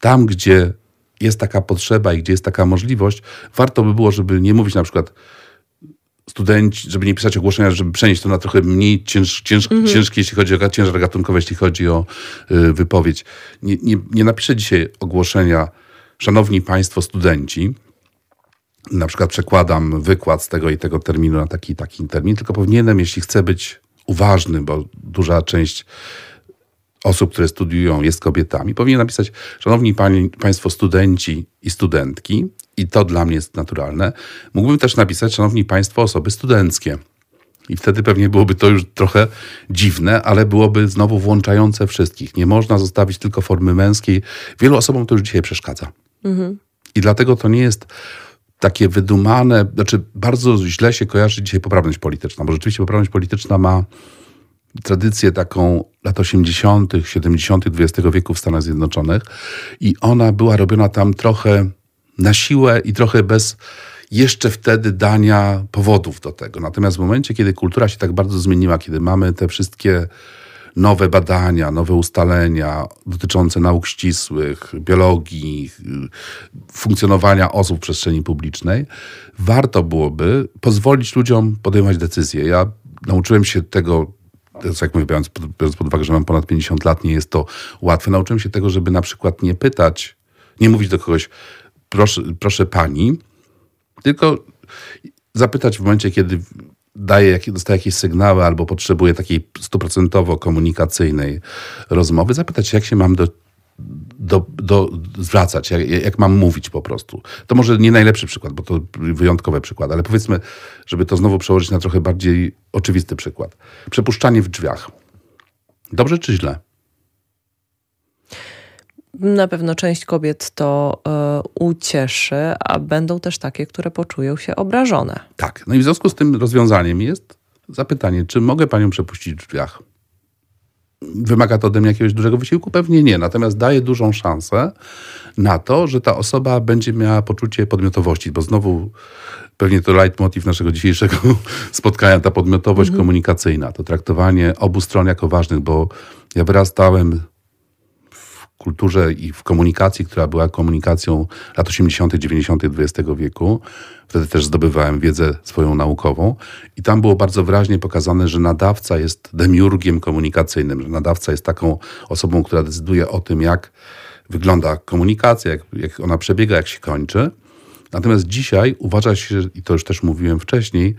tam, gdzie jest taka potrzeba i gdzie jest taka możliwość, warto by było, żeby nie mówić na przykład studenci, żeby nie pisać ogłoszenia, żeby przenieść to na trochę mniej cięż, cięż, mhm. ciężkie, jeśli chodzi o ciężar gatunkowy, jeśli chodzi o y, wypowiedź. Nie, nie, nie napiszę dzisiaj ogłoszenia, szanowni państwo studenci, na przykład przekładam wykład z tego i tego terminu na taki taki termin, tylko powinienem, jeśli chcę być uważny, bo duża część osób, które studiują, jest kobietami, powinien napisać, szanowni pani, państwo studenci i studentki, i to dla mnie jest naturalne, mógłbym też napisać, szanowni państwo, osoby studenckie. I wtedy pewnie byłoby to już trochę dziwne, ale byłoby znowu włączające wszystkich. Nie można zostawić tylko formy męskiej. Wielu osobom to już dzisiaj przeszkadza. Mhm. I dlatego to nie jest takie wydumane, znaczy bardzo źle się kojarzy dzisiaj poprawność polityczna, bo rzeczywiście poprawność polityczna ma tradycję taką lat 80., 70. XX wieku w Stanach Zjednoczonych i ona była robiona tam trochę na siłę i trochę bez jeszcze wtedy dania powodów do tego. Natomiast w momencie, kiedy kultura się tak bardzo zmieniła, kiedy mamy te wszystkie nowe badania, nowe ustalenia dotyczące nauk ścisłych, biologii, funkcjonowania osób w przestrzeni publicznej, warto byłoby pozwolić ludziom podejmować decyzje. Ja nauczyłem się tego jak mówię, biorąc pod, biorąc pod uwagę, że mam ponad 50 lat, nie jest to łatwe. Nauczyłem się tego, żeby na przykład nie pytać, nie mówić do kogoś, proszę, proszę pani, tylko zapytać w momencie, kiedy daje, dostaje jakieś sygnały albo potrzebuje takiej stuprocentowo komunikacyjnej rozmowy, zapytać jak się mam do, do, do zwracać, jak, jak, mam mówić po prostu. To może nie najlepszy przykład, bo to wyjątkowy przykład, ale powiedzmy, żeby to znowu przełożyć na trochę bardziej oczywisty przykład. Przepuszczanie w drzwiach. Dobrze czy źle? Na pewno część kobiet to y, ucieszy, a będą też takie, które poczują się obrażone. Tak. No i w związku z tym rozwiązaniem jest zapytanie, czy mogę panią przepuścić w drzwiach? Wymaga to ode mnie jakiegoś dużego wysiłku? Pewnie nie. Natomiast daje dużą szansę na to, że ta osoba będzie miała poczucie podmiotowości, bo znowu pewnie to leitmotiv naszego dzisiejszego spotkania, ta podmiotowość mhm. komunikacyjna, to traktowanie obu stron jako ważnych, bo ja wyrastałem kulturze i w komunikacji, która była komunikacją lat 80., 90. XX wieku. Wtedy też zdobywałem wiedzę swoją naukową i tam było bardzo wyraźnie pokazane, że nadawca jest demiurgiem komunikacyjnym, że nadawca jest taką osobą, która decyduje o tym, jak wygląda komunikacja, jak, jak ona przebiega, jak się kończy. Natomiast dzisiaj uważa się, i to już też mówiłem wcześniej,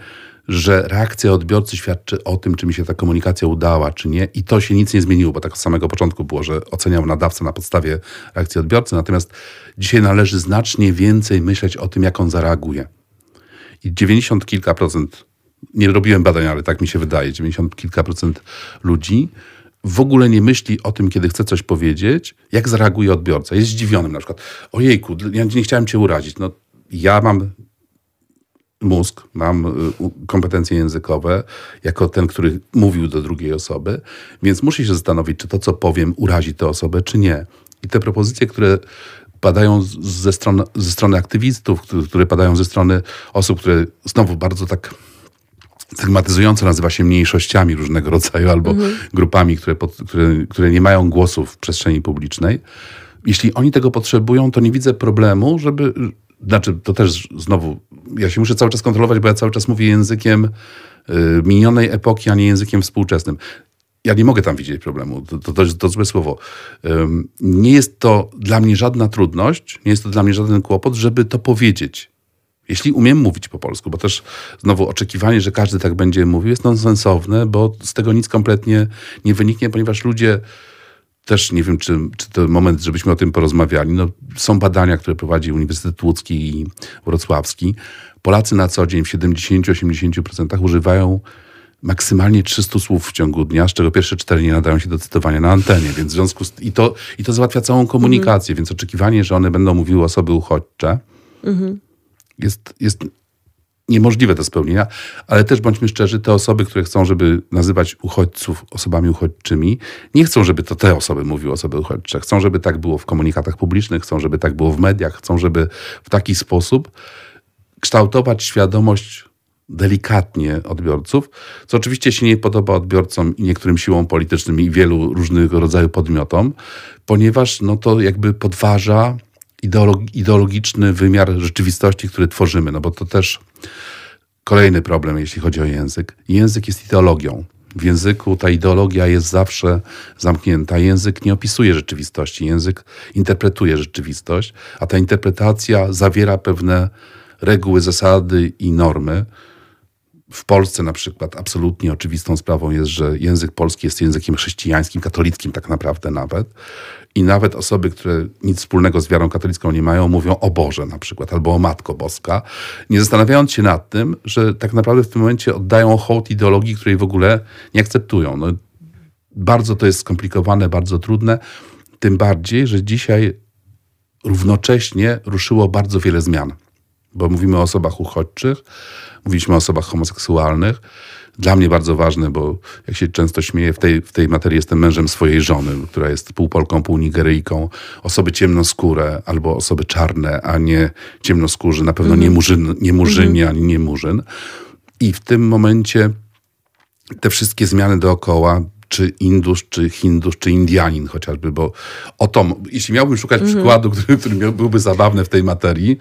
że reakcja odbiorcy świadczy o tym, czy mi się ta komunikacja udała, czy nie. I to się nic nie zmieniło, bo tak z samego początku było, że oceniał nadawcę na podstawie reakcji odbiorcy. Natomiast dzisiaj należy znacznie więcej myśleć o tym, jak on zareaguje. I 90 kilka procent, nie robiłem badań, ale tak mi się wydaje, 90 kilka procent ludzi w ogóle nie myśli o tym, kiedy chce coś powiedzieć, jak zareaguje odbiorca. Jest zdziwionym na przykład. Ojejku, ja nie chciałem cię urazić. No, ja mam mózg, mam y, kompetencje językowe, jako ten, który mówił do drugiej osoby, więc muszę się zastanowić, czy to, co powiem, urazi tę osobę, czy nie. I te propozycje, które padają ze strony, ze strony aktywistów, które padają ze strony osób, które znowu bardzo tak stygmatyzująco nazywa się mniejszościami różnego rodzaju albo mhm. grupami, które, pod, które, które nie mają głosu w przestrzeni publicznej. Jeśli oni tego potrzebują, to nie widzę problemu, żeby. Znaczy, to też znowu, ja się muszę cały czas kontrolować, bo ja cały czas mówię językiem y, minionej epoki, a nie językiem współczesnym ja nie mogę tam widzieć problemu. To, to, to, to złe słowo. Nie jest to dla mnie żadna trudność, nie jest to dla mnie żaden kłopot, żeby to powiedzieć. Jeśli umiem mówić po polsku, bo też znowu oczekiwanie, że każdy tak będzie mówił, jest nonsensowne, bo z tego nic kompletnie nie wyniknie, ponieważ ludzie też nie wiem, czy, czy to moment, żebyśmy o tym porozmawiali. No, są badania, które prowadzi Uniwersytet Łódzki i Wrocławski. Polacy na co dzień w 70-80% używają maksymalnie 300 słów w ciągu dnia, z czego pierwsze cztery nie nadają się do cytowania na antenie, więc w związku z i to, i to załatwia całą komunikację, więc oczekiwanie, że one będą mówiły osoby uchodźcze mhm. jest, jest niemożliwe do spełnienia, ale też bądźmy szczerzy, te osoby, które chcą, żeby nazywać uchodźców osobami uchodźczymi, nie chcą, żeby to te osoby mówiły osoby uchodźcze. Chcą, żeby tak było w komunikatach publicznych, chcą, żeby tak było w mediach, chcą, żeby w taki sposób kształtować świadomość delikatnie odbiorców, co oczywiście się nie podoba odbiorcom i niektórym siłom politycznym i wielu różnego rodzaju podmiotom, ponieważ no to jakby podważa ideologiczny wymiar rzeczywistości, który tworzymy, no bo to też kolejny problem, jeśli chodzi o język. Język jest ideologią. W języku ta ideologia jest zawsze zamknięta. Język nie opisuje rzeczywistości, język interpretuje rzeczywistość, a ta interpretacja zawiera pewne reguły, zasady i normy, w Polsce na przykład absolutnie oczywistą sprawą jest, że język polski jest językiem chrześcijańskim, katolickim tak naprawdę nawet. I nawet osoby, które nic wspólnego z wiarą katolicką nie mają, mówią o Boże na przykład, albo o Matko Boska, nie zastanawiając się nad tym, że tak naprawdę w tym momencie oddają hołd ideologii, której w ogóle nie akceptują. No, bardzo to jest skomplikowane, bardzo trudne, tym bardziej, że dzisiaj równocześnie ruszyło bardzo wiele zmian, bo mówimy o osobach uchodźczych, Mówiliśmy o osobach homoseksualnych. Dla mnie bardzo ważne, bo jak się często śmieję, w tej, w tej materii jestem mężem swojej żony, która jest pół Polką, pół Nigeryjką. Osoby ciemnoskóre albo osoby czarne, a nie ciemnoskórzy. Na pewno mm. nie, murzyn, nie murzyni mm. ani nie murzyn. I w tym momencie te wszystkie zmiany dookoła czy Indus, czy Hindus, czy Indianin chociażby, bo o to, jeśli miałbym szukać mm -hmm. przykładu, który, który byłby zabawny w tej materii,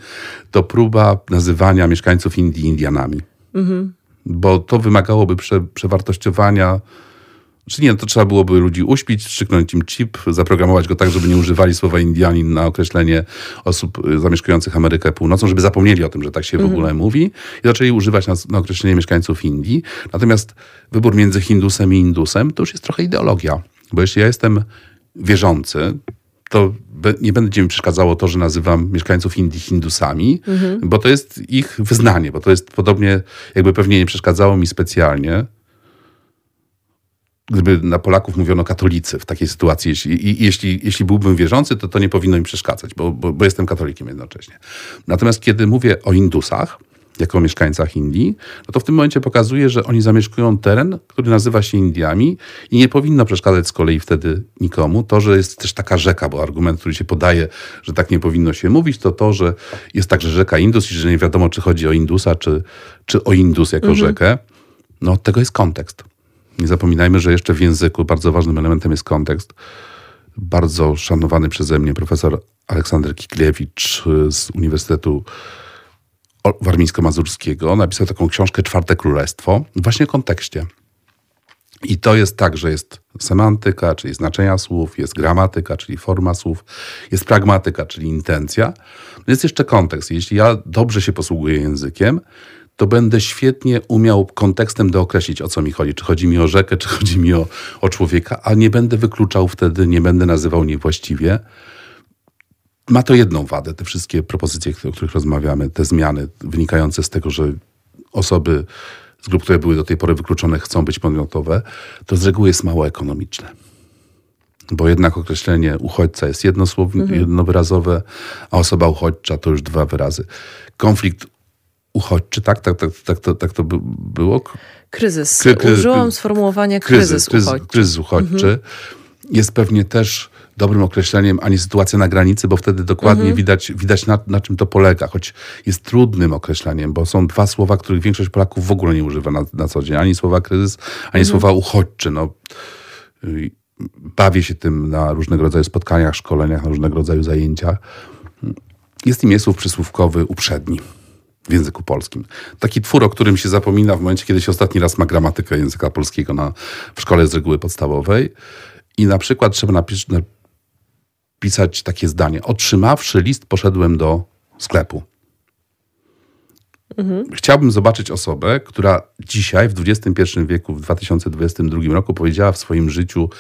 to próba nazywania mieszkańców Indii Indianami. Mm -hmm. Bo to wymagałoby prze, przewartościowania czy nie, to trzeba byłoby ludzi uśpić, strzyknąć im chip, zaprogramować go tak, żeby nie używali słowa Indianin na określenie osób y, zamieszkujących Amerykę Północną, żeby zapomnieli o tym, że tak się w mhm. ogóle mówi i zaczęli używać na, na określenie mieszkańców Indii. Natomiast wybór między Hindusem i Indusem to już jest trochę ideologia. Bo jeśli ja jestem wierzący, to nie będzie mi przeszkadzało to, że nazywam mieszkańców Indii Hindusami, mhm. bo to jest ich wyznanie, bo to jest podobnie, jakby pewnie nie przeszkadzało mi specjalnie, gdyby na Polaków mówiono katolicy w takiej sytuacji, jeśli, jeśli, jeśli byłbym wierzący, to to nie powinno mi przeszkadzać, bo, bo, bo jestem katolikiem jednocześnie. Natomiast kiedy mówię o Indusach, jako mieszkańcach Indii, no to w tym momencie pokazuje, że oni zamieszkują teren, który nazywa się Indiami i nie powinno przeszkadzać z kolei wtedy nikomu. To, że jest też taka rzeka, bo argument, który się podaje, że tak nie powinno się mówić, to to, że jest także rzeka Indus i że nie wiadomo, czy chodzi o Indusa, czy, czy o Indus jako mhm. rzekę. No tego jest kontekst. Nie zapominajmy, że jeszcze w języku bardzo ważnym elementem jest kontekst. Bardzo szanowany przeze mnie profesor Aleksander Kikliewicz z Uniwersytetu Warmińsko-Mazurskiego napisał taką książkę Czwarte Królestwo właśnie w kontekście. I to jest tak, że jest semantyka, czyli znaczenia słów, jest gramatyka, czyli forma słów, jest pragmatyka, czyli intencja. Jest jeszcze kontekst. Jeśli ja dobrze się posługuję językiem, to będę świetnie umiał kontekstem dookreślić, o co mi chodzi. Czy chodzi mi o rzekę, czy chodzi mi o, o człowieka, a nie będę wykluczał wtedy, nie będę nazywał niewłaściwie. Ma to jedną wadę, te wszystkie propozycje, o których rozmawiamy, te zmiany wynikające z tego, że osoby z grup, które były do tej pory wykluczone, chcą być podmiotowe, to z reguły jest mało ekonomiczne. Bo jednak określenie uchodźca jest jednosłowne, mhm. jednowyrazowe, a osoba uchodźcza to już dwa wyrazy. Konflikt uchodźczy, tak? Tak, tak, tak, to, tak to było? Kryzys. Kry, Użyłam sformułowania kryzys, kryzys uchodźczy. Kryzys uchodźczy. Mhm. Jest pewnie też dobrym określeniem, a nie sytuacja na granicy, bo wtedy dokładnie mhm. widać, widać na, na czym to polega, choć jest trudnym określeniem, bo są dwa słowa, których większość Polaków w ogóle nie używa na, na co dzień. Ani słowa kryzys, ani mhm. słowa uchodźczy. No, bawię się tym na różnego rodzaju spotkaniach, szkoleniach, na różnego rodzaju zajęciach. Jest im słów przysłówkowy uprzedni w języku polskim. Taki twór, o którym się zapomina w momencie, kiedy się ostatni raz ma gramatykę języka polskiego na, w szkole z reguły podstawowej. I na przykład trzeba napisać, napisać takie zdanie. Otrzymawszy list, poszedłem do sklepu. Mhm. Chciałbym zobaczyć osobę, która dzisiaj, w XXI wieku, w 2022 roku, powiedziała w swoim życiu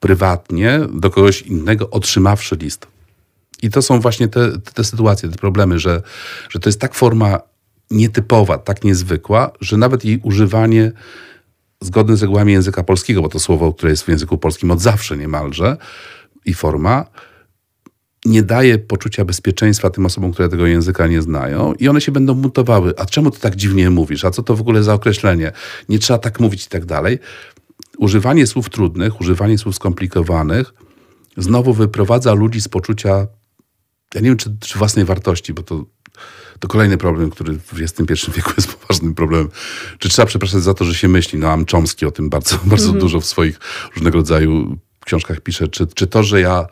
prywatnie do kogoś innego, otrzymawszy list. I to są właśnie te, te sytuacje, te problemy, że, że to jest tak forma nietypowa, tak niezwykła, że nawet jej używanie zgodne z regułami języka polskiego, bo to słowo, które jest w języku polskim od zawsze niemalże, i forma, nie daje poczucia bezpieczeństwa tym osobom, które tego języka nie znają i one się będą mutowały. A czemu ty tak dziwnie mówisz? A co to w ogóle za określenie? Nie trzeba tak mówić i tak dalej. Używanie słów trudnych, używanie słów skomplikowanych znowu wyprowadza ludzi z poczucia, ja nie wiem, czy, czy własnej wartości, bo to, to kolejny problem, który w XXI wieku jest poważnym problemem. Czy trzeba przepraszać za to, że się myśli? No, Am Chomsky o tym bardzo, bardzo mm -hmm. dużo w swoich różnego rodzaju książkach pisze. Czy, czy to, że ja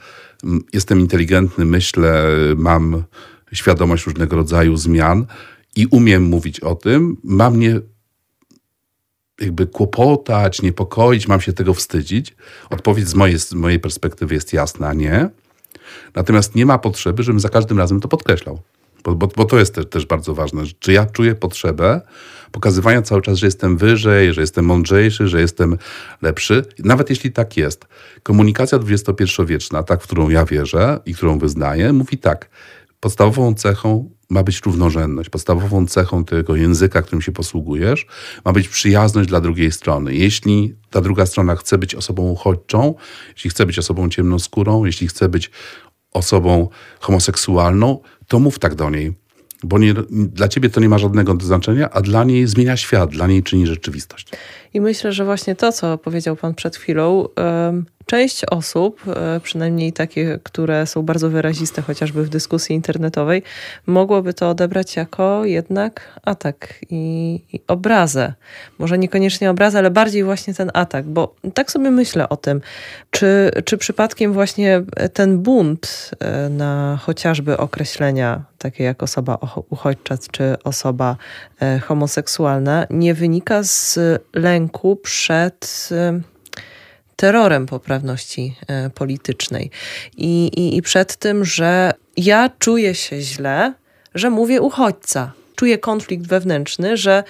jestem inteligentny, myślę, mam świadomość różnego rodzaju zmian i umiem mówić o tym, ma mnie jakby kłopotać, niepokoić, mam się tego wstydzić? Odpowiedź z mojej, z mojej perspektywy jest jasna, nie. Natomiast nie ma potrzeby, żebym za każdym razem to podkreślał. Bo, bo, bo to jest też, bardzo ważne. Czy ja czuję potrzebę pokazywania cały czas, że jestem wyżej, że jestem mądrzejszy, że jestem lepszy? Nawet jeśli tak jest. Komunikacja XXI-wieczna, tak, w którą ja wierzę i którą wyznaję, mówi tak. Podstawową cechą ma być równorzędność. Podstawową cechą tego języka, którym się posługujesz, ma być przyjazność dla drugiej strony. Jeśli ta druga strona chce być osobą uchodźczą, jeśli chce być osobą ciemnoskórą, jeśli chce być osobą homoseksualną, to mów tak do niej. Bo nie, dla ciebie to nie ma żadnego znaczenia, a dla niej zmienia świat, dla niej czyni rzeczywistość. I myślę, że właśnie to, co powiedział Pan przed chwilą, Część osób, e, przynajmniej takie, które są bardzo wyraziste, chociażby w dyskusji internetowej, mogłoby to odebrać jako jednak atak i, i obrazę. Może niekoniecznie obrazę, ale bardziej właśnie ten atak, bo tak sobie myślę o tym, czy, czy przypadkiem właśnie ten bunt e, na chociażby określenia takie jak osoba uchodźcza czy osoba e, homoseksualna nie wynika z lęku przed terrorem poprawności e, politycznej. I, i, I przed tym, że ja czuję się źle, że mówię uchodźca. Czuję konflikt wewnętrzny, że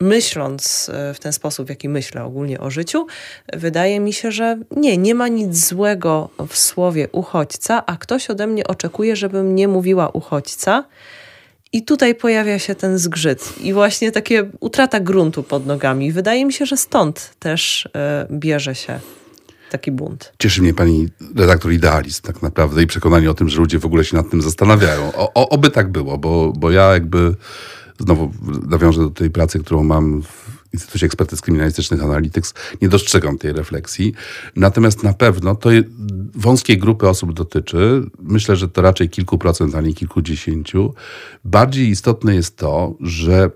myśląc e, w ten sposób, w jaki myślę ogólnie o życiu, wydaje mi się, że nie, nie ma nic złego w słowie uchodźca, a ktoś ode mnie oczekuje, żebym nie mówiła uchodźca. I tutaj pojawia się ten zgrzyt i właśnie takie utrata gruntu pod nogami. Wydaje mi się, że stąd też y, bierze się taki bunt. Cieszy mnie pani redaktor idealizm tak naprawdę i przekonanie o tym, że ludzie w ogóle się nad tym zastanawiają. O, o, oby tak było, bo, bo ja jakby znowu nawiążę do tej pracy, którą mam w Instytucie Ekspertyz Kryminalistycznych Analytics, nie dostrzegam tej refleksji. Natomiast na pewno to wąskiej grupy osób dotyczy. Myślę, że to raczej kilku procent, a nie kilkudziesięciu. Bardziej istotne jest to, że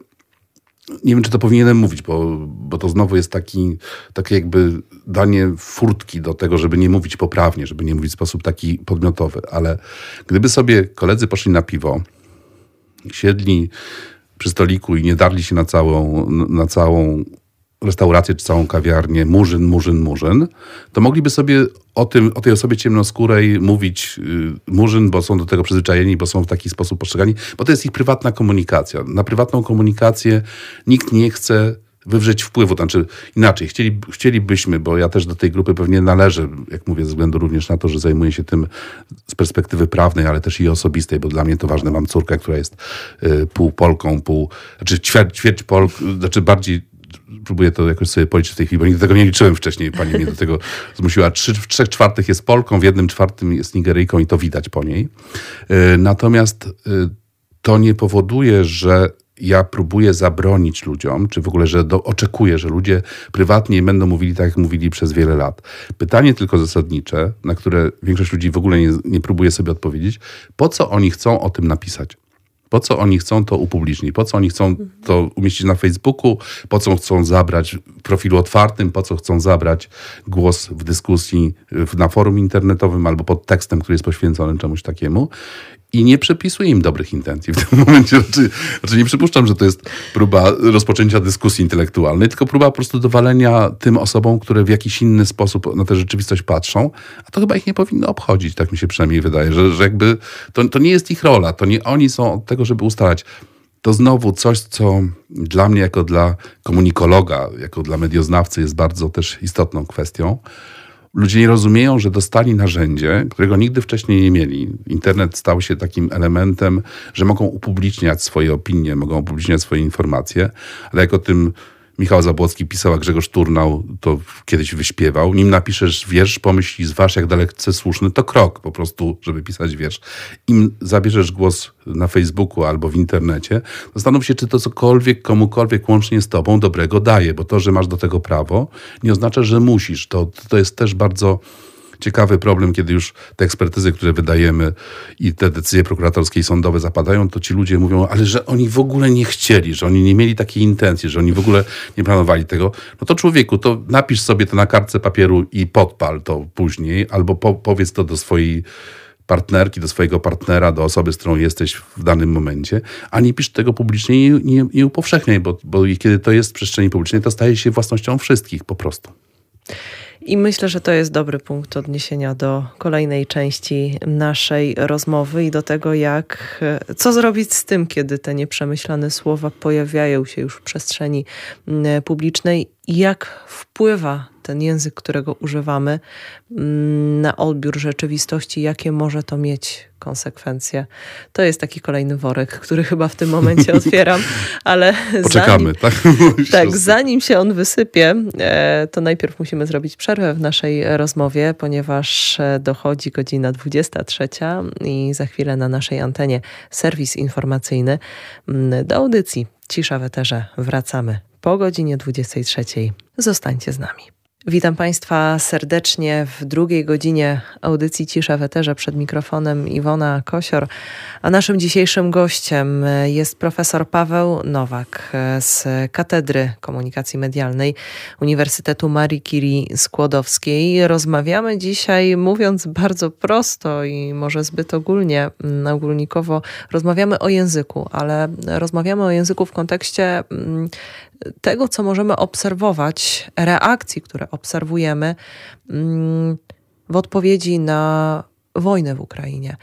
nie wiem, czy to powinienem mówić, bo, bo to znowu jest taki, takie jakby danie furtki do tego, żeby nie mówić poprawnie, żeby nie mówić w sposób taki podmiotowy. Ale gdyby sobie koledzy poszli na piwo, siedli przy stoliku i nie darli się na całą, na całą restaurację czy całą kawiarnię Murzyn, Murzyn, Murzyn, to mogliby sobie o, tym, o tej osobie ciemnoskórej mówić y, Murzyn, bo są do tego przyzwyczajeni, bo są w taki sposób postrzegani, bo to jest ich prywatna komunikacja. Na prywatną komunikację nikt nie chce wywrzeć wpływu, to znaczy inaczej, chcieli, chcielibyśmy, bo ja też do tej grupy pewnie należę, jak mówię, ze względu również na to, że zajmuję się tym z perspektywy prawnej, ale też i osobistej, bo dla mnie to ważne. Mam córkę, która jest y, pół Polką, pół, znaczy ćwierć, ćwierć Polk, znaczy bardziej próbuję to jakoś sobie policzyć w tej chwili, bo nigdy tego nie liczyłem wcześniej. Pani mnie do tego zmusiła. Trzy, w trzech czwartych jest Polką, w jednym czwartym jest Nigeryjką i to widać po niej. E, natomiast e, to nie powoduje, że ja próbuję zabronić ludziom, czy w ogóle, że do, oczekuję, że ludzie prywatnie będą mówili tak, jak mówili przez wiele lat. Pytanie tylko zasadnicze, na które większość ludzi w ogóle nie, nie próbuje sobie odpowiedzieć, po co oni chcą o tym napisać? Po co oni chcą to upublicznić? Po co oni chcą to umieścić na Facebooku? Po co chcą zabrać w profilu otwartym? Po co chcą zabrać głos w dyskusji na forum internetowym albo pod tekstem, który jest poświęcony czemuś takiemu? I nie przepisuję im dobrych intencji w tym momencie. Znaczy, znaczy nie przypuszczam, że to jest próba rozpoczęcia dyskusji intelektualnej, tylko próba po prostu dowalenia tym osobom, które w jakiś inny sposób na tę rzeczywistość patrzą, a to chyba ich nie powinno obchodzić, tak mi się przynajmniej wydaje, że, że jakby to, to nie jest ich rola, to nie oni są od tego, żeby ustalać to znowu coś, co dla mnie, jako dla komunikologa, jako dla medioznawcy, jest bardzo też istotną kwestią. Ludzie nie rozumieją, że dostali narzędzie, którego nigdy wcześniej nie mieli. Internet stał się takim elementem, że mogą upubliczniać swoje opinie, mogą upubliczniać swoje informacje, ale jak o tym Michał Zabłocki pisał, a Grzegorz Turnał to kiedyś wyśpiewał. Nim napiszesz wiersz, pomyśl i zważ, jak dalece słuszny, to krok po prostu, żeby pisać wiersz. Im zabierzesz głos na Facebooku albo w internecie, zastanów się, czy to cokolwiek, komukolwiek łącznie z tobą dobrego daje, bo to, że masz do tego prawo, nie oznacza, że musisz. To, to jest też bardzo ciekawy problem, kiedy już te ekspertyzy, które wydajemy i te decyzje prokuratorskie i sądowe zapadają, to ci ludzie mówią, ale że oni w ogóle nie chcieli, że oni nie mieli takiej intencji, że oni w ogóle nie planowali tego. No to człowieku, to napisz sobie to na kartce papieru i podpal to później, albo po, powiedz to do swojej partnerki, do swojego partnera, do osoby, z którą jesteś w danym momencie, a nie pisz tego publicznie i nie, nie upowszechniaj, bo, bo kiedy to jest w przestrzeni publicznej, to staje się własnością wszystkich po prostu. I myślę, że to jest dobry punkt odniesienia do kolejnej części naszej rozmowy i do tego, jak co zrobić z tym, kiedy te nieprzemyślane słowa pojawiają się już w przestrzeni mm, publicznej jak wpływa ten język, którego używamy, mm, na odbiór rzeczywistości, jakie może to mieć konsekwencje. To jest taki kolejny worek, który chyba w tym momencie otwieram, ale Poczekamy, zanim, tak? tak, zanim się on wysypie, e, to najpierw musimy zrobić przerwę w naszej rozmowie, ponieważ e, dochodzi godzina 23 i za chwilę na naszej antenie serwis informacyjny mm, do audycji Cisza w Eterze wracamy po godzinie 23. Zostańcie z nami. Witam Państwa serdecznie w drugiej godzinie audycji Cisza w Eterze przed mikrofonem Iwona Kosior, a naszym dzisiejszym gościem jest profesor Paweł Nowak z Katedry Komunikacji Medialnej Uniwersytetu Marii Curie Skłodowskiej. Rozmawiamy dzisiaj, mówiąc bardzo prosto i może zbyt ogólnie, ogólnikowo, rozmawiamy o języku, ale rozmawiamy o języku w kontekście mm, tego, co możemy obserwować, reakcji, które obserwujemy mm, w odpowiedzi na wojnę w Ukrainie.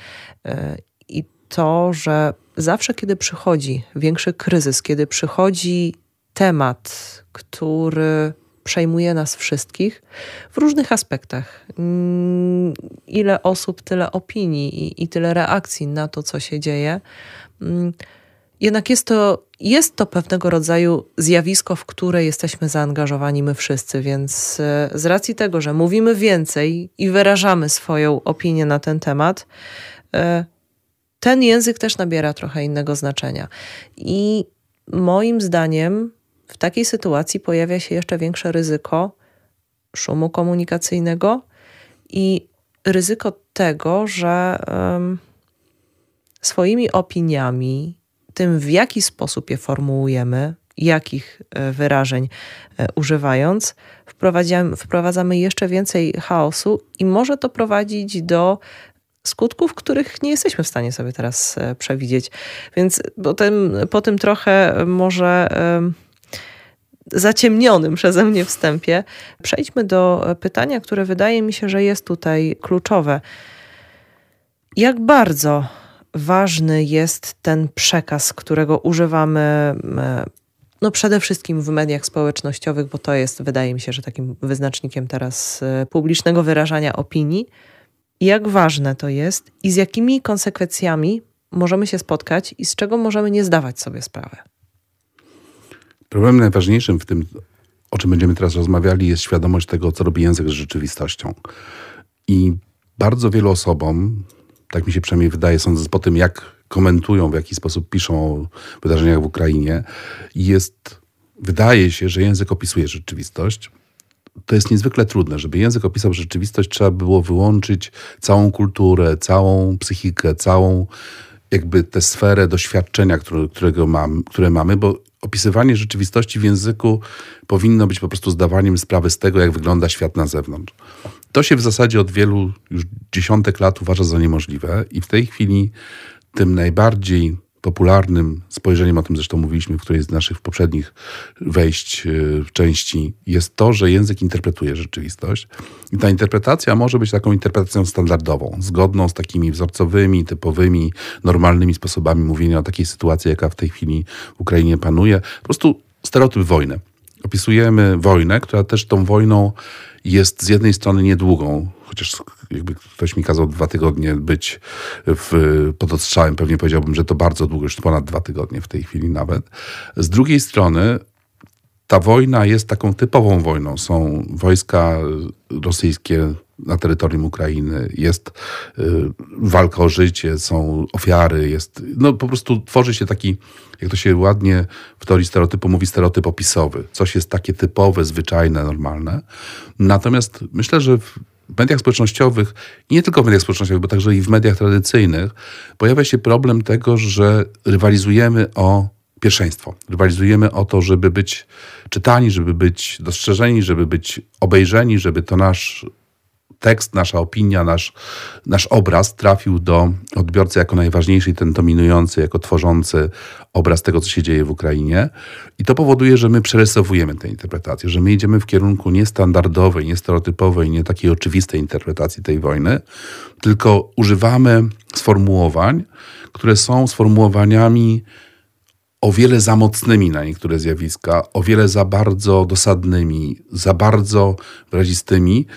E, I to, że zawsze, kiedy przychodzi większy kryzys, kiedy przychodzi temat, który przejmuje nas wszystkich w różnych aspektach. Mm, ile osób, tyle opinii i, i tyle reakcji na to, co się dzieje mm, jednak jest to, jest to pewnego rodzaju zjawisko, w które jesteśmy zaangażowani my wszyscy, więc e, z racji tego, że mówimy więcej i wyrażamy swoją opinię na ten temat, e, ten język też nabiera trochę innego znaczenia. I moim zdaniem w takiej sytuacji pojawia się jeszcze większe ryzyko szumu komunikacyjnego i ryzyko tego, że um, swoimi opiniami tym, w jaki sposób je formułujemy, jakich e, wyrażeń e, używając, wprowadzamy, jeszcze więcej chaosu i może to prowadzić do skutków, których nie jesteśmy w stanie sobie teraz e, przewidzieć. Więc po tym, po tym trochę może zaciemnionym przeze mnie wstępie, przejdźmy do pytania, które wydaje mi się, że jest tutaj kluczowe. Jak bardzo ważny jest ten przekaz, którego używamy e, no przede wszystkim w mediach społecznościowych, bo to jest, wydaje mi się, że takim wyznacznikiem teraz e, publicznego wyrażania opinii. Jak ważne to jest i z jakimi konsekwencjami możemy się spotkać i z czego możemy nie zdawać sobie sprawy. Problemem najważniejszym w tym, o czym będziemy teraz rozmawiali, jest świadomość tego, co robi język z rzeczywistością. I bardzo wielu osobom, tak mi się przynajmniej wydaje, sądząc po tym, jak komentują, w jaki sposób piszą o wydarzeniach w Ukrainie, jest, wydaje się, że język opisuje rzeczywistość. To jest niezwykle trudne. Żeby język opisał rzeczywistość, trzeba było wyłączyć całą kulturę, całą psychikę, całą jakby tę sferę doświadczenia, które, którego mam, które mamy, bo opisywanie rzeczywistości w języku powinno być po prostu zdawaniem sprawy z tego, jak wygląda świat na zewnątrz. To się w zasadzie od wielu już dziesiątek lat uważa za niemożliwe i w tej chwili tym najbardziej popularnym spojrzeniem, o tym zresztą mówiliśmy w którejś z naszych poprzednich wejść y, w części, jest to, że język interpretuje rzeczywistość. I ta interpretacja może być taką interpretacją standardową, zgodną z takimi wzorcowymi, typowymi, normalnymi sposobami mówienia o takiej sytuacji, jaka w tej chwili w Ukrainie panuje. Po prostu stereotyp wojny. Opisujemy wojnę, która też tą wojną jest z jednej strony niedługą, chociaż jakby ktoś mi kazał dwa tygodnie być w, pod ostrzałem, pewnie powiedziałbym, że to bardzo długo, już ponad dwa tygodnie w tej chwili nawet. Z drugiej strony ta wojna jest taką typową wojną. Są wojska rosyjskie na terytorium Ukrainy, jest y, walka o życie, są ofiary, jest, no po prostu tworzy się taki, jak to się ładnie w teorii stereotypu mówi, stereotyp opisowy. Coś jest takie typowe, zwyczajne, normalne. Natomiast myślę, że w mediach społecznościowych, i nie tylko w mediach społecznościowych, bo także i w mediach tradycyjnych, pojawia się problem tego, że rywalizujemy o pierwszeństwo. Rywalizujemy o to, żeby być czytani, żeby być dostrzeżeni, żeby być obejrzeni, żeby to nasz tekst, nasza opinia, nasz, nasz obraz trafił do odbiorcy jako najważniejszy i ten dominujący, jako tworzący obraz tego, co się dzieje w Ukrainie. I to powoduje, że my przerysowujemy tę interpretację, że my idziemy w kierunku niestandardowej, niestereotypowej, nie takiej oczywistej interpretacji tej wojny, tylko używamy sformułowań, które są sformułowaniami o wiele za mocnymi na niektóre zjawiska, o wiele za bardzo dosadnymi, za bardzo wyrazistymi,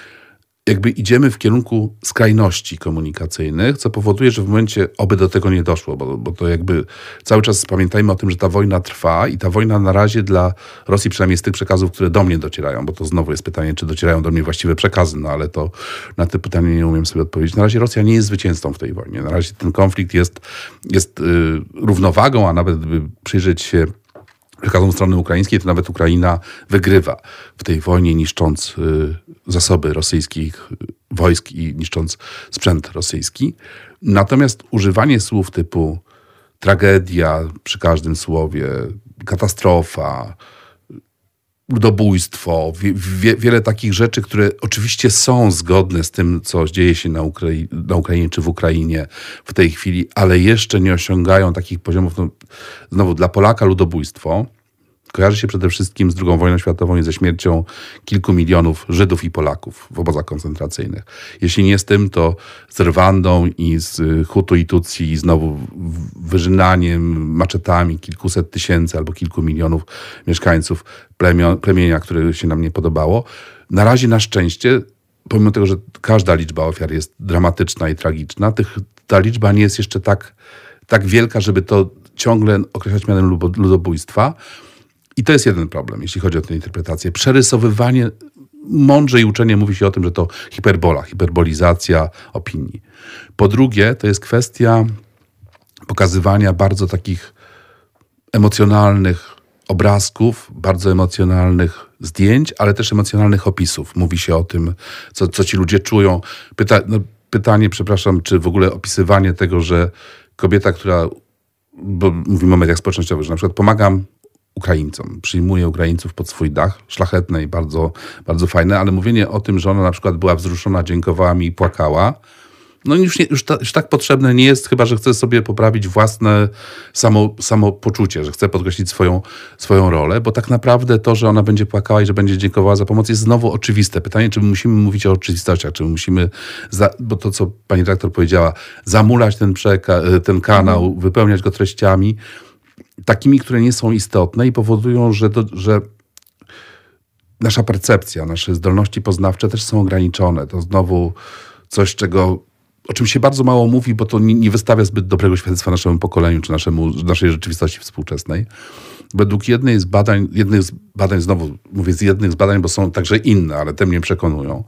jakby idziemy w kierunku skrajności komunikacyjnych, co powoduje, że w momencie oby do tego nie doszło, bo, bo to jakby cały czas pamiętajmy o tym, że ta wojna trwa i ta wojna na razie dla Rosji, przynajmniej z tych przekazów, które do mnie docierają, bo to znowu jest pytanie, czy docierają do mnie właściwe przekazy, no ale to na te pytanie nie umiem sobie odpowiedzieć. Na razie Rosja nie jest zwycięzcą w tej wojnie. Na razie ten konflikt jest, jest yy, równowagą, a nawet gdyby przyjrzeć się przekazom strony ukraińskiej, to nawet Ukraina wygrywa w tej wojnie, niszcząc y, zasoby rosyjskich wojsk i niszcząc sprzęt rosyjski. Natomiast używanie słów typu tragedia przy każdym słowie, katastrofa, ludobójstwo, wie, wie, wiele takich rzeczy, które oczywiście są zgodne z tym, co dzieje się na, Ukrai na Ukrainie czy w Ukrainie w tej chwili, ale jeszcze nie osiągają takich poziomów. No, znowu, dla Polaka ludobójstwo kojarzy się przede wszystkim z II wojną światową i ze śmiercią kilku milionów Żydów i Polaków w obozach koncentracyjnych. Jeśli nie z tym, to z Rwandą i z Hutu i Tutsi i znowu wyżynaniem, maczetami kilkuset tysięcy albo kilku milionów mieszkańców plemienia, które się nam nie podobało. Na razie na szczęście pomimo tego, że każda liczba ofiar jest dramatyczna i tragiczna, tych, ta liczba nie jest jeszcze tak, tak wielka, żeby to ciągle określać mianem ludobójstwa. I to jest jeden problem, jeśli chodzi o tę interpretację. Przerysowywanie, mądrze i uczenie mówi się o tym, że to hiperbola, hiperbolizacja opinii. Po drugie, to jest kwestia pokazywania bardzo takich emocjonalnych obrazków, bardzo emocjonalnych zdjęć, ale też emocjonalnych opisów. Mówi się o tym, co, co ci ludzie czują. Pyta, no, pytanie, przepraszam, czy w ogóle opisywanie tego, że kobieta, która, bo mówimy o mediach społecznościowych, że na przykład pomagam Ukraińcom. Przyjmuje Ukraińców pod swój dach, szlachetne i bardzo, bardzo fajne, ale mówienie o tym, że ona na przykład była wzruszona, dziękowała mi i płakała, no już, nie, już, ta, już, tak potrzebne nie jest, chyba że chce sobie poprawić własne samo, samopoczucie, że chce podkreślić swoją, swoją rolę, bo tak naprawdę to, że ona będzie płakała i że będzie dziękowała za pomoc jest znowu oczywiste. Pytanie, czy my musimy mówić o oczywistościach, czy my musimy, za, bo to co pani dyrektor powiedziała, zamulać ten, przeka- ten kanał, wypełniać go treściami, takimi, które nie są istotne i powodują, że, do, że nasza percepcja, nasze zdolności poznawcze też są ograniczone. To znowu coś, czego, o czym się bardzo mało mówi, bo to nie, wystawia zbyt dobrego świadectwa naszemu pokoleniu czy naszemu, naszej rzeczywistości współczesnej. według jednej z badań, jednych z badań, znowu mówię z jednych z badań, bo są także inne, ale te mnie przekonują.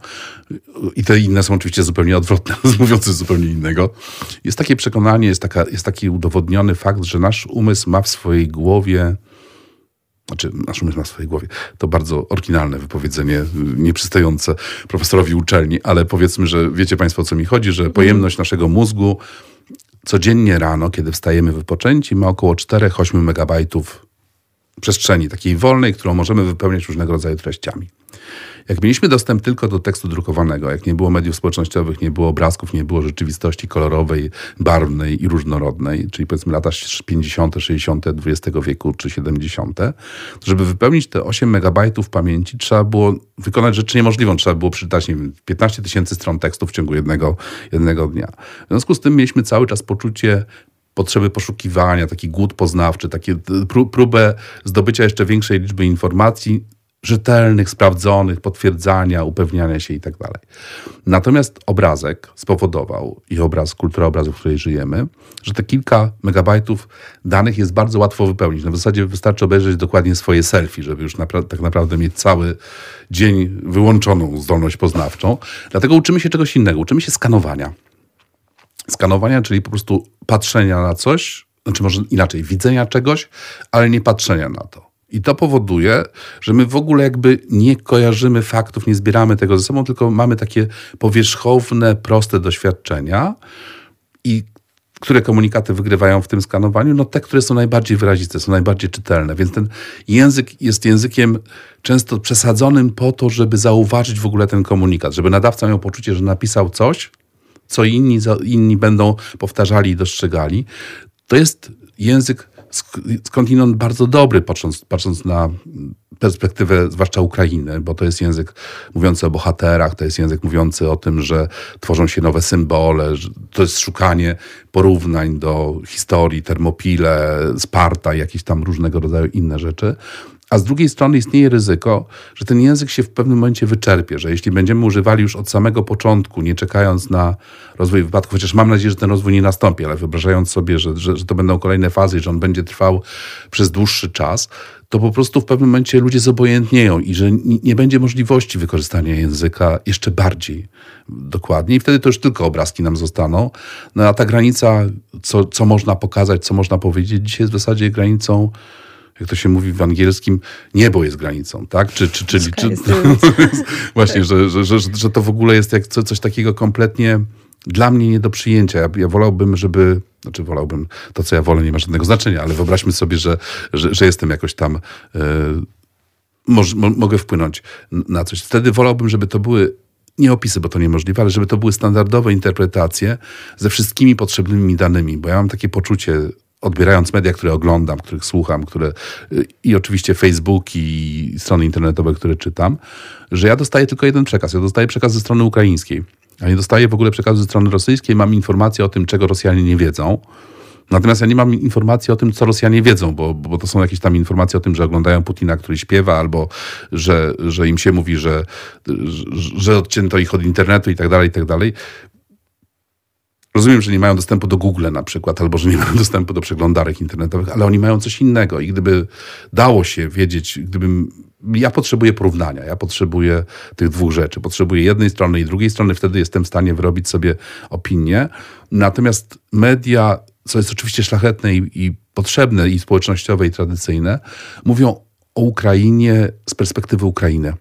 I te inne są oczywiście zupełnie odwrotne, mówiąc coś zupełnie innego. Jest takie przekonanie, jest, taka, jest taki udowodniony fakt, że nasz umysł ma w swojej głowie znaczy nasz umysł ma w swojej głowie. To bardzo oryginalne wypowiedzenie, nieprzystające profesorowi uczelni, ale powiedzmy, że wiecie Państwo o co mi chodzi, że pojemność naszego mózgu codziennie rano, kiedy wstajemy wypoczęci, ma około 4-8 megabajtów przestrzeni takiej wolnej, którą możemy wypełniać różnego rodzaju treściami. Jak mieliśmy dostęp tylko do tekstu drukowanego, jak nie było mediów społecznościowych, nie było obrazków, nie było rzeczywistości kolorowej, barwnej i różnorodnej, czyli powiedzmy lata 50., 60. XX wieku czy 70., to żeby wypełnić te 8 megabajtów pamięci, trzeba było wykonać rzecz niemożliwą. Trzeba było przeczytać nie wiem, 15 tysięcy stron tekstu w ciągu jednego, jednego dnia. W związku z tym mieliśmy cały czas poczucie potrzeby poszukiwania, taki głód poznawczy, takie próbę zdobycia jeszcze większej liczby informacji, rzetelnych, sprawdzonych, potwierdzania, upewniania się i tak. Natomiast obrazek spowodował, i obraz, kultura obrazu, w której żyjemy, że te kilka megabajtów danych jest bardzo łatwo wypełnić. W zasadzie wystarczy obejrzeć dokładnie swoje selfie, żeby już napra tak naprawdę mieć cały dzień wyłączoną zdolność poznawczą. Dlatego uczymy się czegoś innego. Uczymy się skanowania. Skanowania, czyli po prostu patrzenia na coś, znaczy może inaczej, widzenia czegoś, ale nie patrzenia na to. I to powoduje, że my w ogóle jakby nie kojarzymy faktów, nie zbieramy tego ze sobą, tylko mamy takie powierzchowne, proste doświadczenia. I które komunikaty wygrywają w tym skanowaniu? No te, które są najbardziej wyraziste, są najbardziej czytelne. Więc ten język jest językiem często przesadzonym po to, żeby zauważyć w ogóle ten komunikat, żeby nadawca miał poczucie, że napisał coś, co inni, inni będą powtarzali i dostrzegali. To jest język skądinąd bardzo dobry, patrząc, patrząc na perspektywę zwłaszcza Ukrainy, bo to jest język mówiący o bohaterach, to jest język mówiący o tym, że tworzą się nowe symbole, to jest szukanie porównań do historii, Termopile, Sparta, jakieś tam różnego rodzaju inne rzeczy. A z drugiej strony istnieje ryzyko, że ten język się w pewnym momencie wyczerpie, że jeśli będziemy używali już od samego początku, nie czekając na rozwój wypadków, chociaż mam nadzieję, że ten rozwój nie nastąpi, ale wyobrażając sobie, że, że, że to będą kolejne fazy i że on będzie trwał przez dłuższy czas, to po prostu w pewnym momencie ludzie zobojętnieją i że nie będzie możliwości wykorzystania języka jeszcze bardziej dokładnie i wtedy to już tylko obrazki nam zostaną. No a ta granica, co, co można pokazać, co można powiedzieć, dzisiaj jest w zasadzie granicą jak to się mówi w angielskim, niebo jest granicą, tak? Czy, czy, czyli, czy, właśnie, że, że, że, że to w ogóle jest jak coś takiego kompletnie dla mnie nie do przyjęcia. Ja, ja wolałbym, żeby, znaczy wolałbym, to co ja wolę nie ma żadnego znaczenia, ale wyobraźmy sobie, że, że, że jestem jakoś tam, yy, moż, mo, mogę wpłynąć na coś. Wtedy wolałbym, żeby to były nie opisy, bo to niemożliwe, ale żeby to były standardowe interpretacje ze wszystkimi potrzebnymi danymi, bo ja mam takie poczucie, odbierając media, które oglądam, których słucham, które y, i oczywiście Facebook i strony internetowe, które czytam, że ja dostaję tylko jeden przekaz. Ja dostaję przekaz ze strony ukraińskiej, a nie dostaję w ogóle przekazu ze strony rosyjskiej. Mam informacje o tym, czego Rosjanie nie wiedzą. Natomiast ja nie mam informacji o tym, co Rosjanie wiedzą, bo, bo to są jakieś tam informacje o tym, że oglądają Putina, który śpiewa, albo że, że im się mówi, że, że, że odcięto ich od internetu i tak dalej, i tak dalej. Rozumiem, że nie mają dostępu do Google na przykład, albo że nie mają dostępu do przeglądarek internetowych, ale oni mają coś innego i gdyby dało się wiedzieć, gdybym ja potrzebuję porównania, ja potrzebuję tych dwóch rzeczy. Potrzebuję jednej strony i drugiej strony, wtedy jestem w stanie wyrobić sobie opinię. Natomiast media, co jest oczywiście szlachetne i, i potrzebne, i społecznościowe, i tradycyjne, mówią o Ukrainie z perspektywy Ukrainy.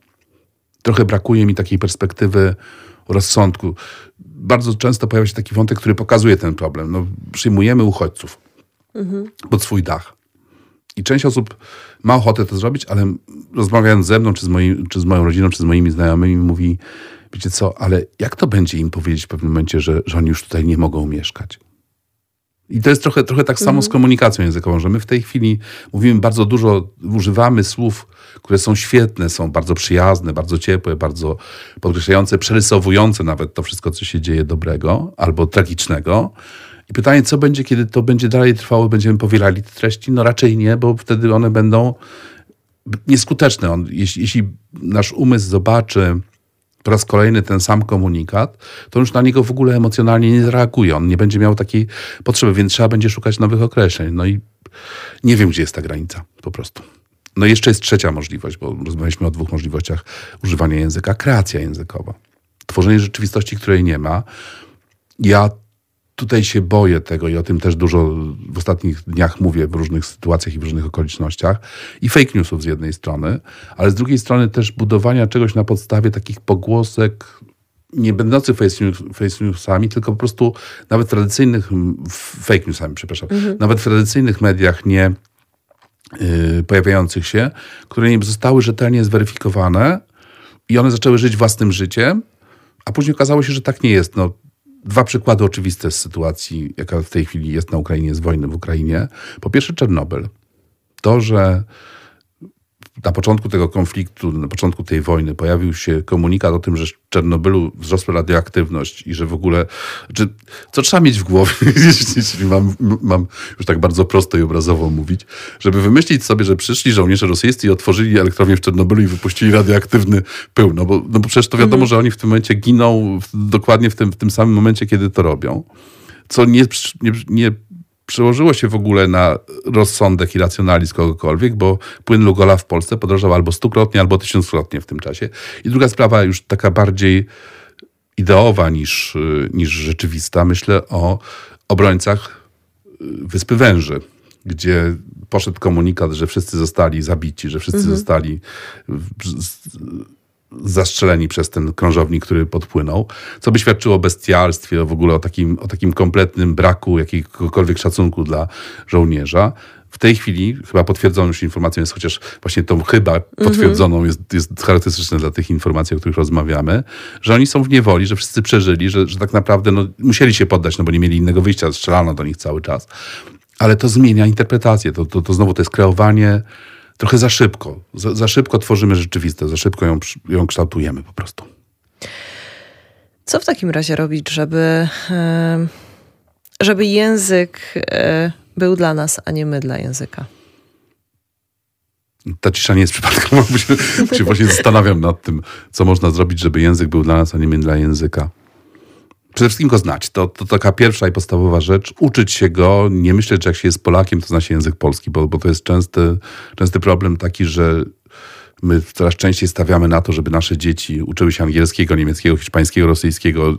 Trochę brakuje mi takiej perspektywy rozsądku. Bardzo często pojawia się taki wątek, który pokazuje ten problem. No, przyjmujemy uchodźców mhm. pod swój dach. I część osób ma ochotę to zrobić, ale rozmawiając ze mną, czy z, moim, czy z moją rodziną, czy z moimi znajomymi, mówi, wiecie co, ale jak to będzie im powiedzieć w pewnym momencie, że, że oni już tutaj nie mogą mieszkać? I to jest trochę, trochę tak samo z mhm. komunikacją językową, że my w tej chwili mówimy bardzo dużo, używamy słów, które są świetne, są bardzo przyjazne, bardzo ciepłe, bardzo podkreślające, przerysowujące nawet to wszystko, co się dzieje dobrego albo tragicznego. I pytanie, co będzie, kiedy to będzie dalej trwało, będziemy powielali te treści? No raczej nie, bo wtedy one będą nieskuteczne. On, jeśli, jeśli nasz umysł zobaczy po raz kolejny ten sam komunikat, to już na niego w ogóle emocjonalnie nie zareaguje. On nie będzie miał takiej potrzeby, więc trzeba będzie szukać nowych określeń. No i nie wiem, gdzie jest ta granica po prostu. No i jeszcze jest trzecia możliwość, bo rozmawialiśmy o dwóch możliwościach używania języka. Kreacja językowa. Tworzenie rzeczywistości, której nie ma. Ja tutaj się boję tego i o tym też dużo w ostatnich dniach mówię w różnych sytuacjach i w różnych okolicznościach. I fake newsów z jednej strony, ale z drugiej strony też budowania czegoś na podstawie takich pogłosek nie będących fake, newsami, tylko po prostu nawet tradycyjnych, fake newsami, przepraszam, mhm. nawet w tradycyjnych mediach nie pojawiających się, które nie zostały rzetelnie zweryfikowane i one zaczęły żyć własnym życiem, a później okazało się, że tak nie jest. No, Dwa przykłady oczywiste z sytuacji, jaka w tej chwili jest na Ukrainie, z wojny w Ukrainie. Po pierwsze, Czernobyl. To, że na początku tego konfliktu, na początku tej wojny pojawił się komunikat o tym, że w Czernobylu wzrosła radioaktywność i że w ogóle, czy, co trzeba mieć w głowie, jeśli mam, mam już tak bardzo prosto i obrazowo mówić, żeby wymyślić sobie, że przyszli żołnierze rosyjscy i otworzyli elektrownię w Czernobylu i wypuścili radioaktywny pył. No bo, no bo przecież to wiadomo, mhm. że oni w tym momencie giną dokładnie w tym, w tym samym momencie, kiedy to robią. Co nie, nie, nie przełożyło się w ogóle na rozsądek i racjonalizm kogokolwiek, bo płyn Lugola w Polsce podrożał albo stukrotnie, albo tysiąckrotnie w tym czasie. I druga sprawa, już taka bardziej ideowa niż, niż rzeczywista, myślę o obrońcach y, Wyspy Węży, gdzie poszedł komunikat, że wszyscy zostali zabici, że wszyscy mhm. zostali zastrzeleni przez ten krążownik, który podpłynął, co by świadczyło o bestialstwie, w ogóle o takim, o takim kompletnym braku jakiegokolwiek szacunku dla żołnierza. W tej chwili chyba potwierdzoną już informacją jest, chociaż właśnie tą chyba potwierdzoną jest, jest charakterystyczne dla tych informacji, o których rozmawiamy, że oni są w niewoli, że wszyscy przeżyli, że, że tak naprawdę no, musieli się poddać, no bo nie mieli innego wyjścia, strzelano do nich cały czas. Ale to zmienia interpretację, to, to, to znowu to jest kreowanie trochę za szybko. Za, za szybko tworzymy rzeczywistość, za szybko ją, ją kształtujemy po prostu. Co w takim razie robić, żeby, żeby język e, był dla nas, a nie my dla języka? Ta cisza nie jest przypadkowa, bo się, bo się właśnie zastanawiam nad tym, co można zrobić, żeby język był dla nas, a nie my dla języka przede wszystkim go znać. To, to taka pierwsza i podstawowa rzecz. Uczyć się go, nie myśleć, że jak się jest Polakiem, to zna się język polski, bo, bo to jest częsty, częsty problem taki, że My coraz częściej stawiamy na to, żeby nasze dzieci uczyły się angielskiego, niemieckiego, hiszpańskiego, rosyjskiego.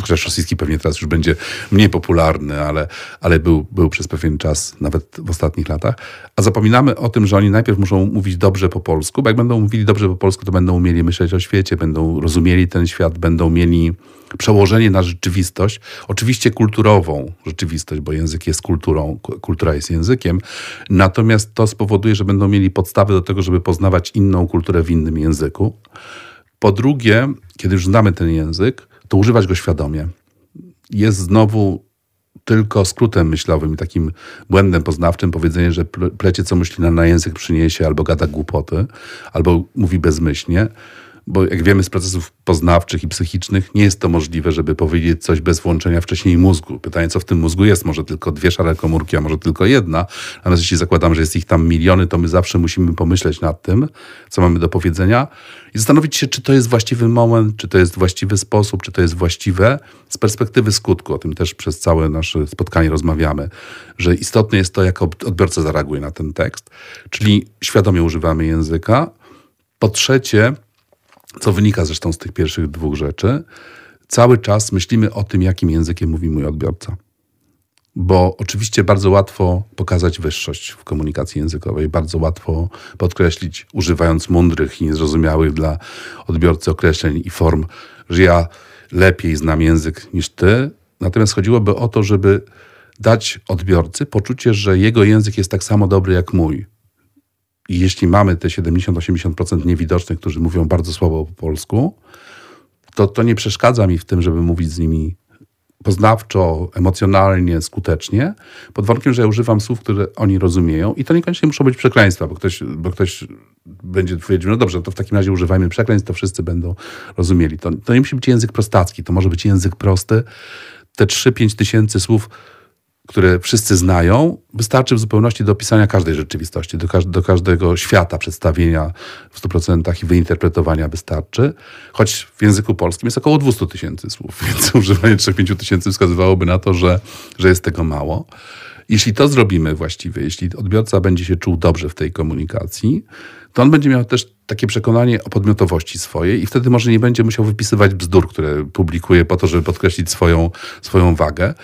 Chociaż rosyjski pewnie teraz już będzie mniej popularny, ale, ale był, był przez pewien czas, nawet w ostatnich latach. A zapominamy o tym, że oni najpierw muszą mówić dobrze po polsku, bo jak będą mówili dobrze po polsku, to będą umieli myśleć o świecie, będą rozumieli ten świat, będą mieli przełożenie na rzeczywistość, oczywiście kulturową rzeczywistość, bo język jest kulturą, kultura jest językiem, natomiast to spowoduje, że będą mieli podstawy do tego, żeby poznawać inną kulturę w innym języku. Po drugie, kiedy już znamy ten język, to używać go świadomie. Jest znowu tylko skrótem myślowym i takim błędem poznawczym powiedzenie, że plecie co myśli na, język przyniesie albo gada głupoty, albo mówi bezmyślnie bo jak wiemy z procesów poznawczych i psychicznych, nie jest to możliwe, żeby powiedzieć coś bez włączenia wcześniej mózgu. Pytanie, co w tym mózgu jest? Może tylko dwie szare komórki, a może tylko jedna. Natomiast jeśli zakładam, że jest ich tam miliony, to my zawsze musimy pomyśleć nad tym, co mamy do powiedzenia i zastanowić się, czy to jest właściwy moment, czy to jest właściwy sposób, czy to jest właściwe z perspektywy skutku. O tym też przez całe nasze spotkanie rozmawiamy, że istotne jest to, jak odbiorca zareaguje na ten tekst, czyli świadomie używamy języka. Po trzecie, co wynika zresztą z tych pierwszych dwóch rzeczy, cały czas myślimy o tym, jakim językiem mówi mój odbiorca. Bo oczywiście bardzo łatwo pokazać wyższość w komunikacji językowej, bardzo łatwo podkreślić, używając mądrych i niezrozumiałych dla odbiorcy określeń i form, że ja lepiej znam język niż ty. Natomiast chodziłoby o to, żeby dać odbiorcy poczucie, że jego język jest tak samo dobry jak mój, i jeśli mamy te 70-80% niewidocznych, którzy mówią bardzo słabo po polsku, to to nie przeszkadza mi w tym, żeby mówić z nimi poznawczo, emocjonalnie, skutecznie, pod warunkiem, że ja używam słów, które oni rozumieją i to niekoniecznie muszą być przekleństwa, bo ktoś, bo ktoś będzie powiedział, no dobrze, to w takim razie używajmy przekleństw, to wszyscy będą rozumieli. To, to nie musi być język prostacki, to może być język prosty. Te 3-5 tysięcy słów które wszyscy znają, wystarczy w zupełności do opisania każdej rzeczywistości, do, każ do każdego świata przedstawienia w 100% i wyinterpretowania wystarczy. Choć w języku polskim jest około 200 tysięcy słów, więc używanie 3-5 tysięcy wskazywałoby na to, że, że jest tego mało. Jeśli to zrobimy właściwie, jeśli odbiorca będzie się czuł dobrze w tej komunikacji, to on będzie miał też takie przekonanie o podmiotowości swojej i wtedy może nie będzie musiał wypisywać bzdur, które publikuje po to, żeby podkreślić swoją, swoją wagę.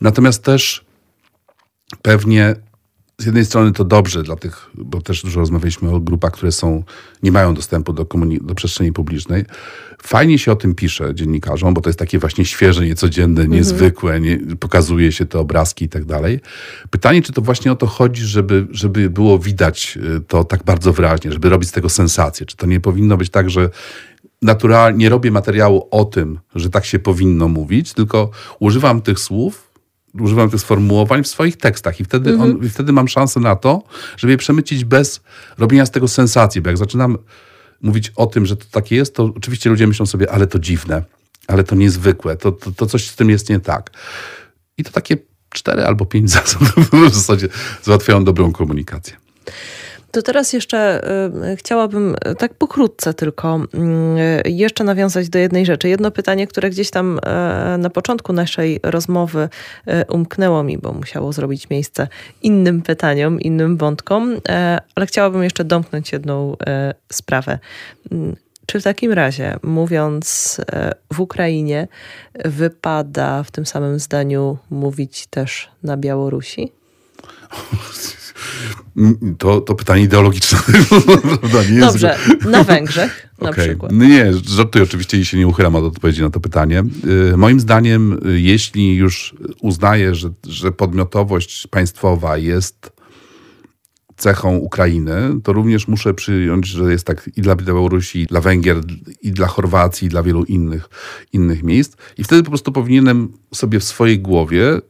Natomiast też pewnie z jednej strony to dobrze dla tych, bo też dużo rozmawialiśmy o grupach, które są, nie mają dostępu do, do przestrzeni publicznej. Fajnie się o tym pisze dziennikarzom, bo to jest takie właśnie świeże, niecodzienne, mhm. niezwykłe, nie, pokazuje się te obrazki i tak dalej. Pytanie, czy to właśnie o to chodzi, żeby, żeby było widać y, to tak bardzo wyraźnie, żeby robić z tego sensację? Czy to nie powinno być tak, że naturalnie nie robię materiału o tym, że tak się powinno mówić, tylko używam tych słów, używam tych sformułowań w swoich tekstach i wtedy, on, mhm. i wtedy mam szansę na to, żeby je przemycić bez robienia z tego sensacji, bo jak zaczynam mówić o tym, że to takie jest, to oczywiście ludzie myślą sobie, ale to dziwne, ale to niezwykłe, to, to, to coś z tym jest nie tak. I to takie cztery albo pięć zasad w zasadzie załatwiają dobrą komunikację. To teraz jeszcze y, chciałabym y, tak pokrótce tylko y, jeszcze nawiązać do jednej rzeczy. Jedno pytanie, które gdzieś tam na początku naszej rozmowy umknęło mi, bo musiało zrobić miejsce innym pytaniom, innym wątkom, ale chciałabym jeszcze domknąć jedną sprawę. Mm, czy w takim razie, mówiąc w Ukrainie, wypada w tym samym zdaniu mówić też na Białorusi? To, to pytanie ideologiczne. nie Dobrze, na Węgrzech na okay. przykład. No nie, żartuję oczywiście i się nie uchylam od odpowiedzi na to pytanie. Y, moim zdaniem, y, jeśli już uznaję, że, że podmiotowość państwowa jest cechą Ukrainy, to również muszę przyjąć, że jest tak i dla Białorusi, i dla Węgier, i dla Chorwacji, i dla wielu innych, innych miejsc. I wtedy po prostu powinienem sobie w swojej głowie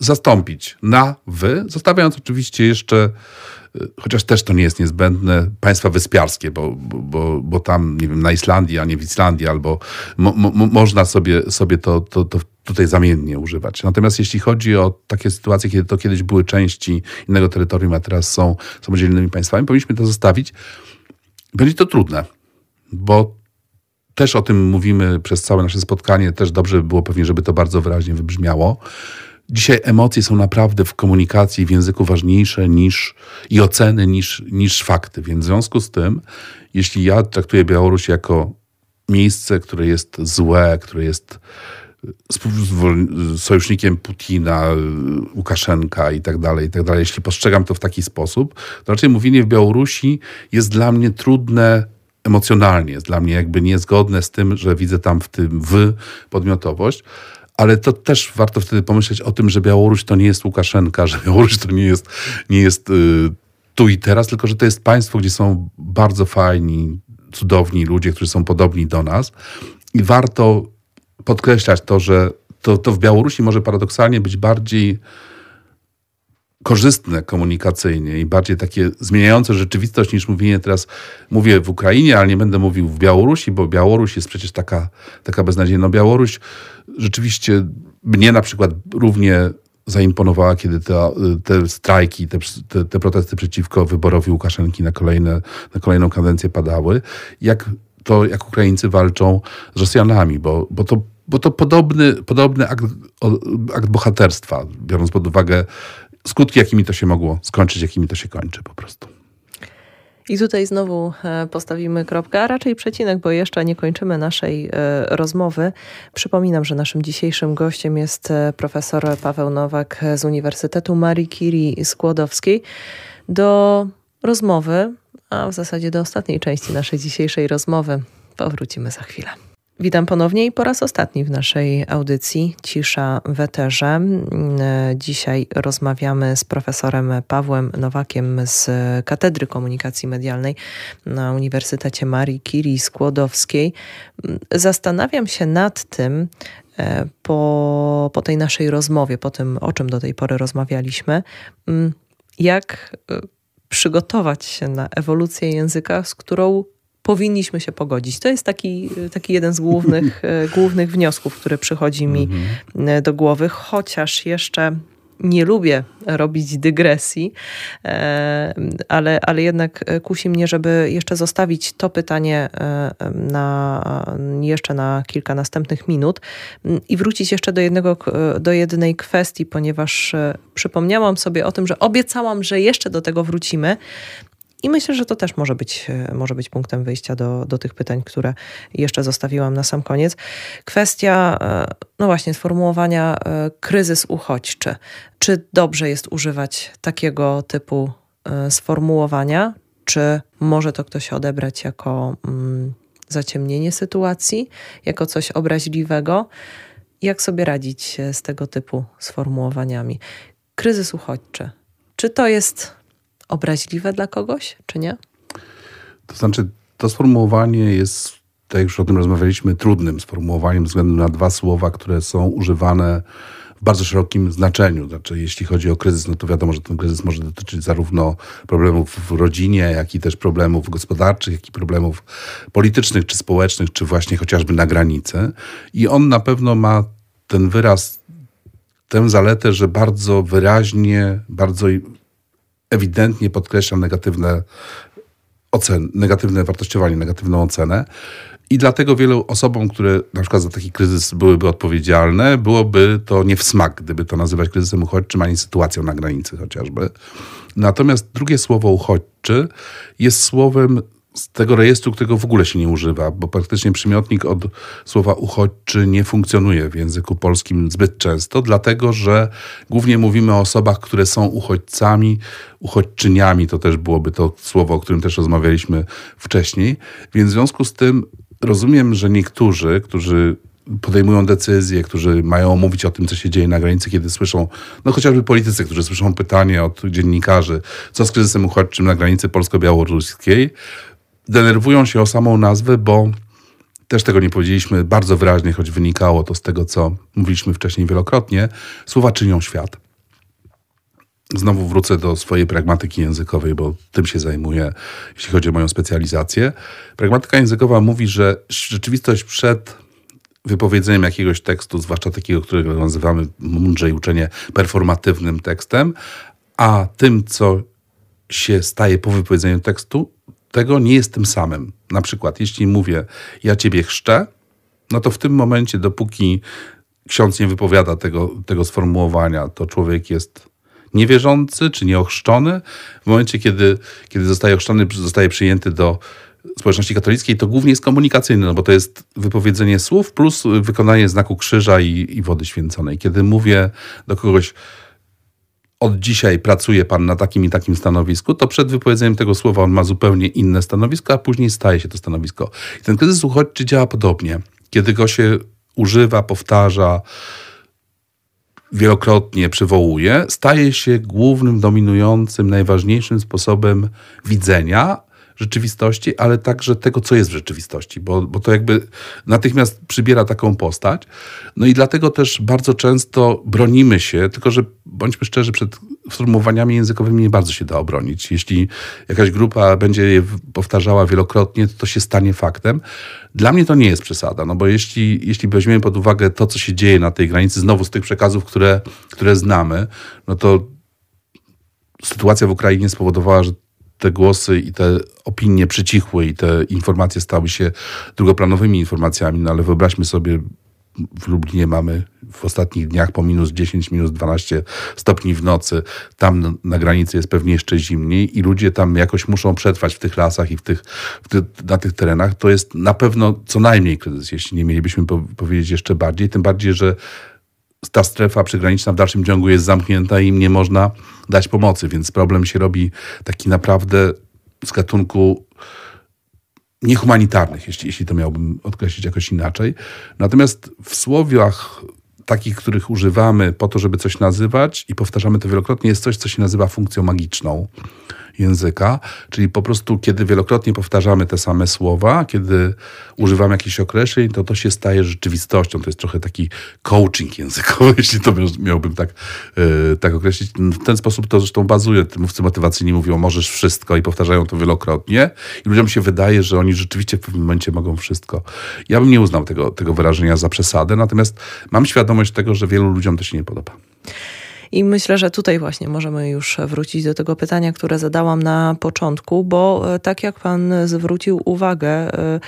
zastąpić na wy, zostawiając oczywiście jeszcze, y, chociaż też to nie jest niezbędne, państwa wyspiarskie, bo, bo, bo tam, nie wiem, na Islandii, a nie w Islandii, albo mo, mo, można sobie, sobie to, to, to tutaj zamiennie używać. Natomiast jeśli chodzi o takie sytuacje, kiedy to kiedyś były części innego terytorium, a teraz są samodzielnymi państwami, powinniśmy to zostawić. Będzie to trudne, bo też o tym mówimy przez całe nasze spotkanie, też dobrze by było pewnie, żeby to bardzo wyraźnie wybrzmiało. Dzisiaj emocje są naprawdę w komunikacji, w języku ważniejsze niż i oceny niż, niż fakty. Więc w związku z tym, jeśli ja traktuję Białoruś jako miejsce, które jest złe, które jest sojusznikiem Putina, Łukaszenka i tak dalej, i tak dalej. Jeśli postrzegam to w taki sposób, to raczej mówienie w Białorusi jest dla mnie trudne emocjonalnie, jest dla mnie jakby niezgodne z tym, że widzę tam w tym w podmiotowość ale to też warto wtedy pomyśleć o tym, że Białoruś to nie jest Łukaszenka, że Białoruś to nie jest, nie jest y, tu i teraz, tylko że to jest państwo, gdzie są bardzo fajni, cudowni ludzie, którzy są podobni do nas. I warto podkreślać to, że to, to w Białorusi może paradoksalnie być bardziej korzystne komunikacyjnie i bardziej takie zmieniające rzeczywistość niż mówienie teraz, mówię w Ukrainie, ale nie będę mówił w Białorusi, bo Białoruś jest przecież taka, taka beznadziejna. No Białoruś rzeczywiście mnie na przykład równie zaimponowała, kiedy te, te strajki, te, te, te, protesty przeciwko wyborowi Łukaszenki na, kolejne, na kolejną kadencję padały, jak to, jak Ukraińcy walczą z Rosjanami, bo, bo to bo to podobny, podobny akt, akt bohaterstwa, biorąc pod uwagę skutki, jakimi to się mogło skończyć, jakimi to się kończy po prostu. I tutaj znowu e, postawimy kropkę, a raczej przecinek, bo jeszcze nie kończymy naszej e, rozmowy. Przypominam, że naszym dzisiejszym gościem jest e, profesor Paweł Nowak z Uniwersytetu Marii Curie Skłodowskiej. Do rozmowy, a w zasadzie do ostatniej części naszej dzisiejszej rozmowy powrócimy za chwilę. Witam ponownie i po raz ostatni w naszej audycji Cisza w Eterze. Dzisiaj rozmawiamy z profesorem Pawłem Nowakiem z Katedry Komunikacji Medialnej na Uniwersytecie Marii Curie Skłodowskiej. Zastanawiam się nad tym, e, po, po tej naszej rozmowie, po tym, o czym do tej pory rozmawialiśmy, jak e, przygotować się na ewolucję języka, z którą powinniśmy się pogodzić. To jest taki, taki jeden z głównych, e, głównych wniosków, który przychodzi mi mhm. e, do głowy, chociaż jeszcze nie lubię robić dygresji, e, ale, ale jednak kusi mnie, żeby jeszcze zostawić to pytanie na, jeszcze na kilka następnych minut i wrócić jeszcze do, jednego, do jednej kwestii, ponieważ przypomniałam sobie o tym, że obiecałam, że jeszcze do tego wrócimy. I myślę, że to też może być, e, może być punktem wyjścia do, do tych pytań, które jeszcze zostawiłam na sam koniec. Kwestia, e, no właśnie, sformułowania e, kryzys uchodźczy. Czy dobrze jest używać takiego typu sformułowania? Czy może to ktoś odebrać jako mm, zaciemnienie sytuacji, jako coś obraźliwego? Jak sobie radzić z tego typu sformułowaniami? Kryzys uchodźczy. Czy to jest obraźliwe dla kogoś, czy nie? To znaczy, to sformułowanie jest, tak już o tym rozmawialiśmy, trudnym sformułowaniem ze względu na dwa słowa, które są używane w bardzo szerokim znaczeniu. Znaczy, jeśli chodzi o kryzys, no to wiadomo, że ten kryzys może dotyczyć zarówno problemów w rodzinie, jak i też problemów gospodarczych, jak i problemów politycznych, czy społecznych, czy właśnie chociażby na granicy. I on na pewno ma ten wyraz, tę zaletę, że bardzo wyraźnie, bardzo ewidentnie podkreśla negatywne ocen, negatywne wartościowanie, negatywną ocenę. I dlatego wielu osobom, które na przykład za taki kryzys byłyby odpowiedzialne, byłoby to nie w smak, gdyby to nazywać kryzysem uchodźczym, ani sytuacją na granicy chociażby. Natomiast drugie słowo uchodźczy jest słowem z tego rejestru, którego w ogóle się nie używa, bo praktycznie przymiotnik od słowa uchodźczy nie funkcjonuje w języku polskim zbyt często, dlatego że głównie mówimy o osobach, które są uchodźcami, uchodźczyniami, to też byłoby to słowo, o którym też rozmawialiśmy wcześniej. Więc w związku z tym rozumiem, że niektórzy, którzy podejmują decyzje, którzy mają mówić o tym, co się dzieje na granicy, kiedy słyszą, no chociażby politycy, którzy słyszą pytanie od dziennikarzy, co z kryzysem uchodźczym na granicy polsko-białoruskiej, denerwują się o samą nazwę, bo też tego nie powiedzieliśmy bardzo wyraźnie, choć wynikało to z tego, co mówiliśmy wcześniej wielokrotnie, słowa czynią świat. Znowu wrócę do swojej pragmatyki językowej, bo tym się zajmuję, jeśli chodzi o moją specjalizację. Pragmatyka językowa mówi, że rzeczywistość przed wypowiedzeniem jakiegoś tekstu, zwłaszcza takiego, którego nazywamy mądrzej uczenie performatywnym tekstem, a tym, co się staje po wypowiedzeniu tekstu, tego nie jest tym samym. Na przykład, jeśli mówię, ja ciebie chrzczę, no to w tym momencie, dopóki ksiądz nie wypowiada tego, tego sformułowania, to człowiek jest niewierzący czy nieochrzczony. W momencie, kiedy, kiedy zostaje ochrzczony, zostaje przyjęty do społeczności katolickiej, to głównie jest komunikacyjne, no bo to jest wypowiedzenie słów plus wykonanie znaku krzyża i, i wody święconej. Kiedy mówię do kogoś, od dzisiaj pracuje pan na takim i takim stanowisku, to przed wypowiedzeniem tego słowa on ma zupełnie inne stanowisko, a później staje się to stanowisko. I ten kryzys uchodźczy działa podobnie. Kiedy go się używa, powtarza, wielokrotnie przywołuje, staje się głównym, dominującym, najważniejszym sposobem widzenia, rzeczywistości, ale także tego, co jest w rzeczywistości, bo, bo to jakby natychmiast przybiera taką postać. No i dlatego też bardzo często bronimy się, tylko że bądźmy szczerzy, przed sformułowaniami językowymi nie bardzo się da obronić. Jeśli jakaś grupa będzie je powtarzała wielokrotnie, to, to się stanie faktem. Dla mnie to nie jest przesada, no bo jeśli, jeśli weźmiemy pod uwagę to, co się dzieje na tej granicy, znowu z tych przekazów, które, które znamy, no to sytuacja w Ukrainie spowodowała, że te głosy i te opinie przycichły i te informacje stały się drugoplanowymi informacjami, no ale wyobraźmy sobie, w Lublinie mamy w ostatnich dniach po minus 10, minus 12 stopni w nocy. Tam na granicy jest pewnie jeszcze zimniej i ludzie tam jakoś muszą przetrwać w tych lasach i w tych, w ty, na tych terenach. To jest na pewno co najmniej kryzys, jeśli nie mielibyśmy po, powiedzieć jeszcze bardziej. Tym bardziej, że ta strefa przygraniczna w dalszym ciągu jest zamknięta i im nie można dać pomocy, więc problem się robi taki naprawdę z gatunku niehumanitarnych, jeśli, jeśli to miałbym odkreślić jakoś inaczej. Natomiast w słowiach takich, których używamy po to, żeby coś nazywać i powtarzamy to wielokrotnie, jest coś, co się nazywa funkcją magiczną języka, czyli po prostu kiedy wielokrotnie powtarzamy te same słowa, kiedy używamy jakichś określeń, to to się staje rzeczywistością. To jest trochę taki coaching językowy, jeśli to miałbym tak, yy, tak określić. W ten sposób to zresztą bazuje. Mówcy motywacyjni mówią, możesz wszystko i powtarzają to wielokrotnie i ludziom się wydaje, że oni rzeczywiście w pewnym momencie mogą wszystko. Ja bym nie uznał tego, tego wyrażenia za przesadę, natomiast mam świadomość tego, że wielu ludziom to się nie podoba. I myślę, że tutaj właśnie możemy już wrócić do tego pytania, które zadałam na początku, bo e, tak jak Pan zwrócił uwagę, e,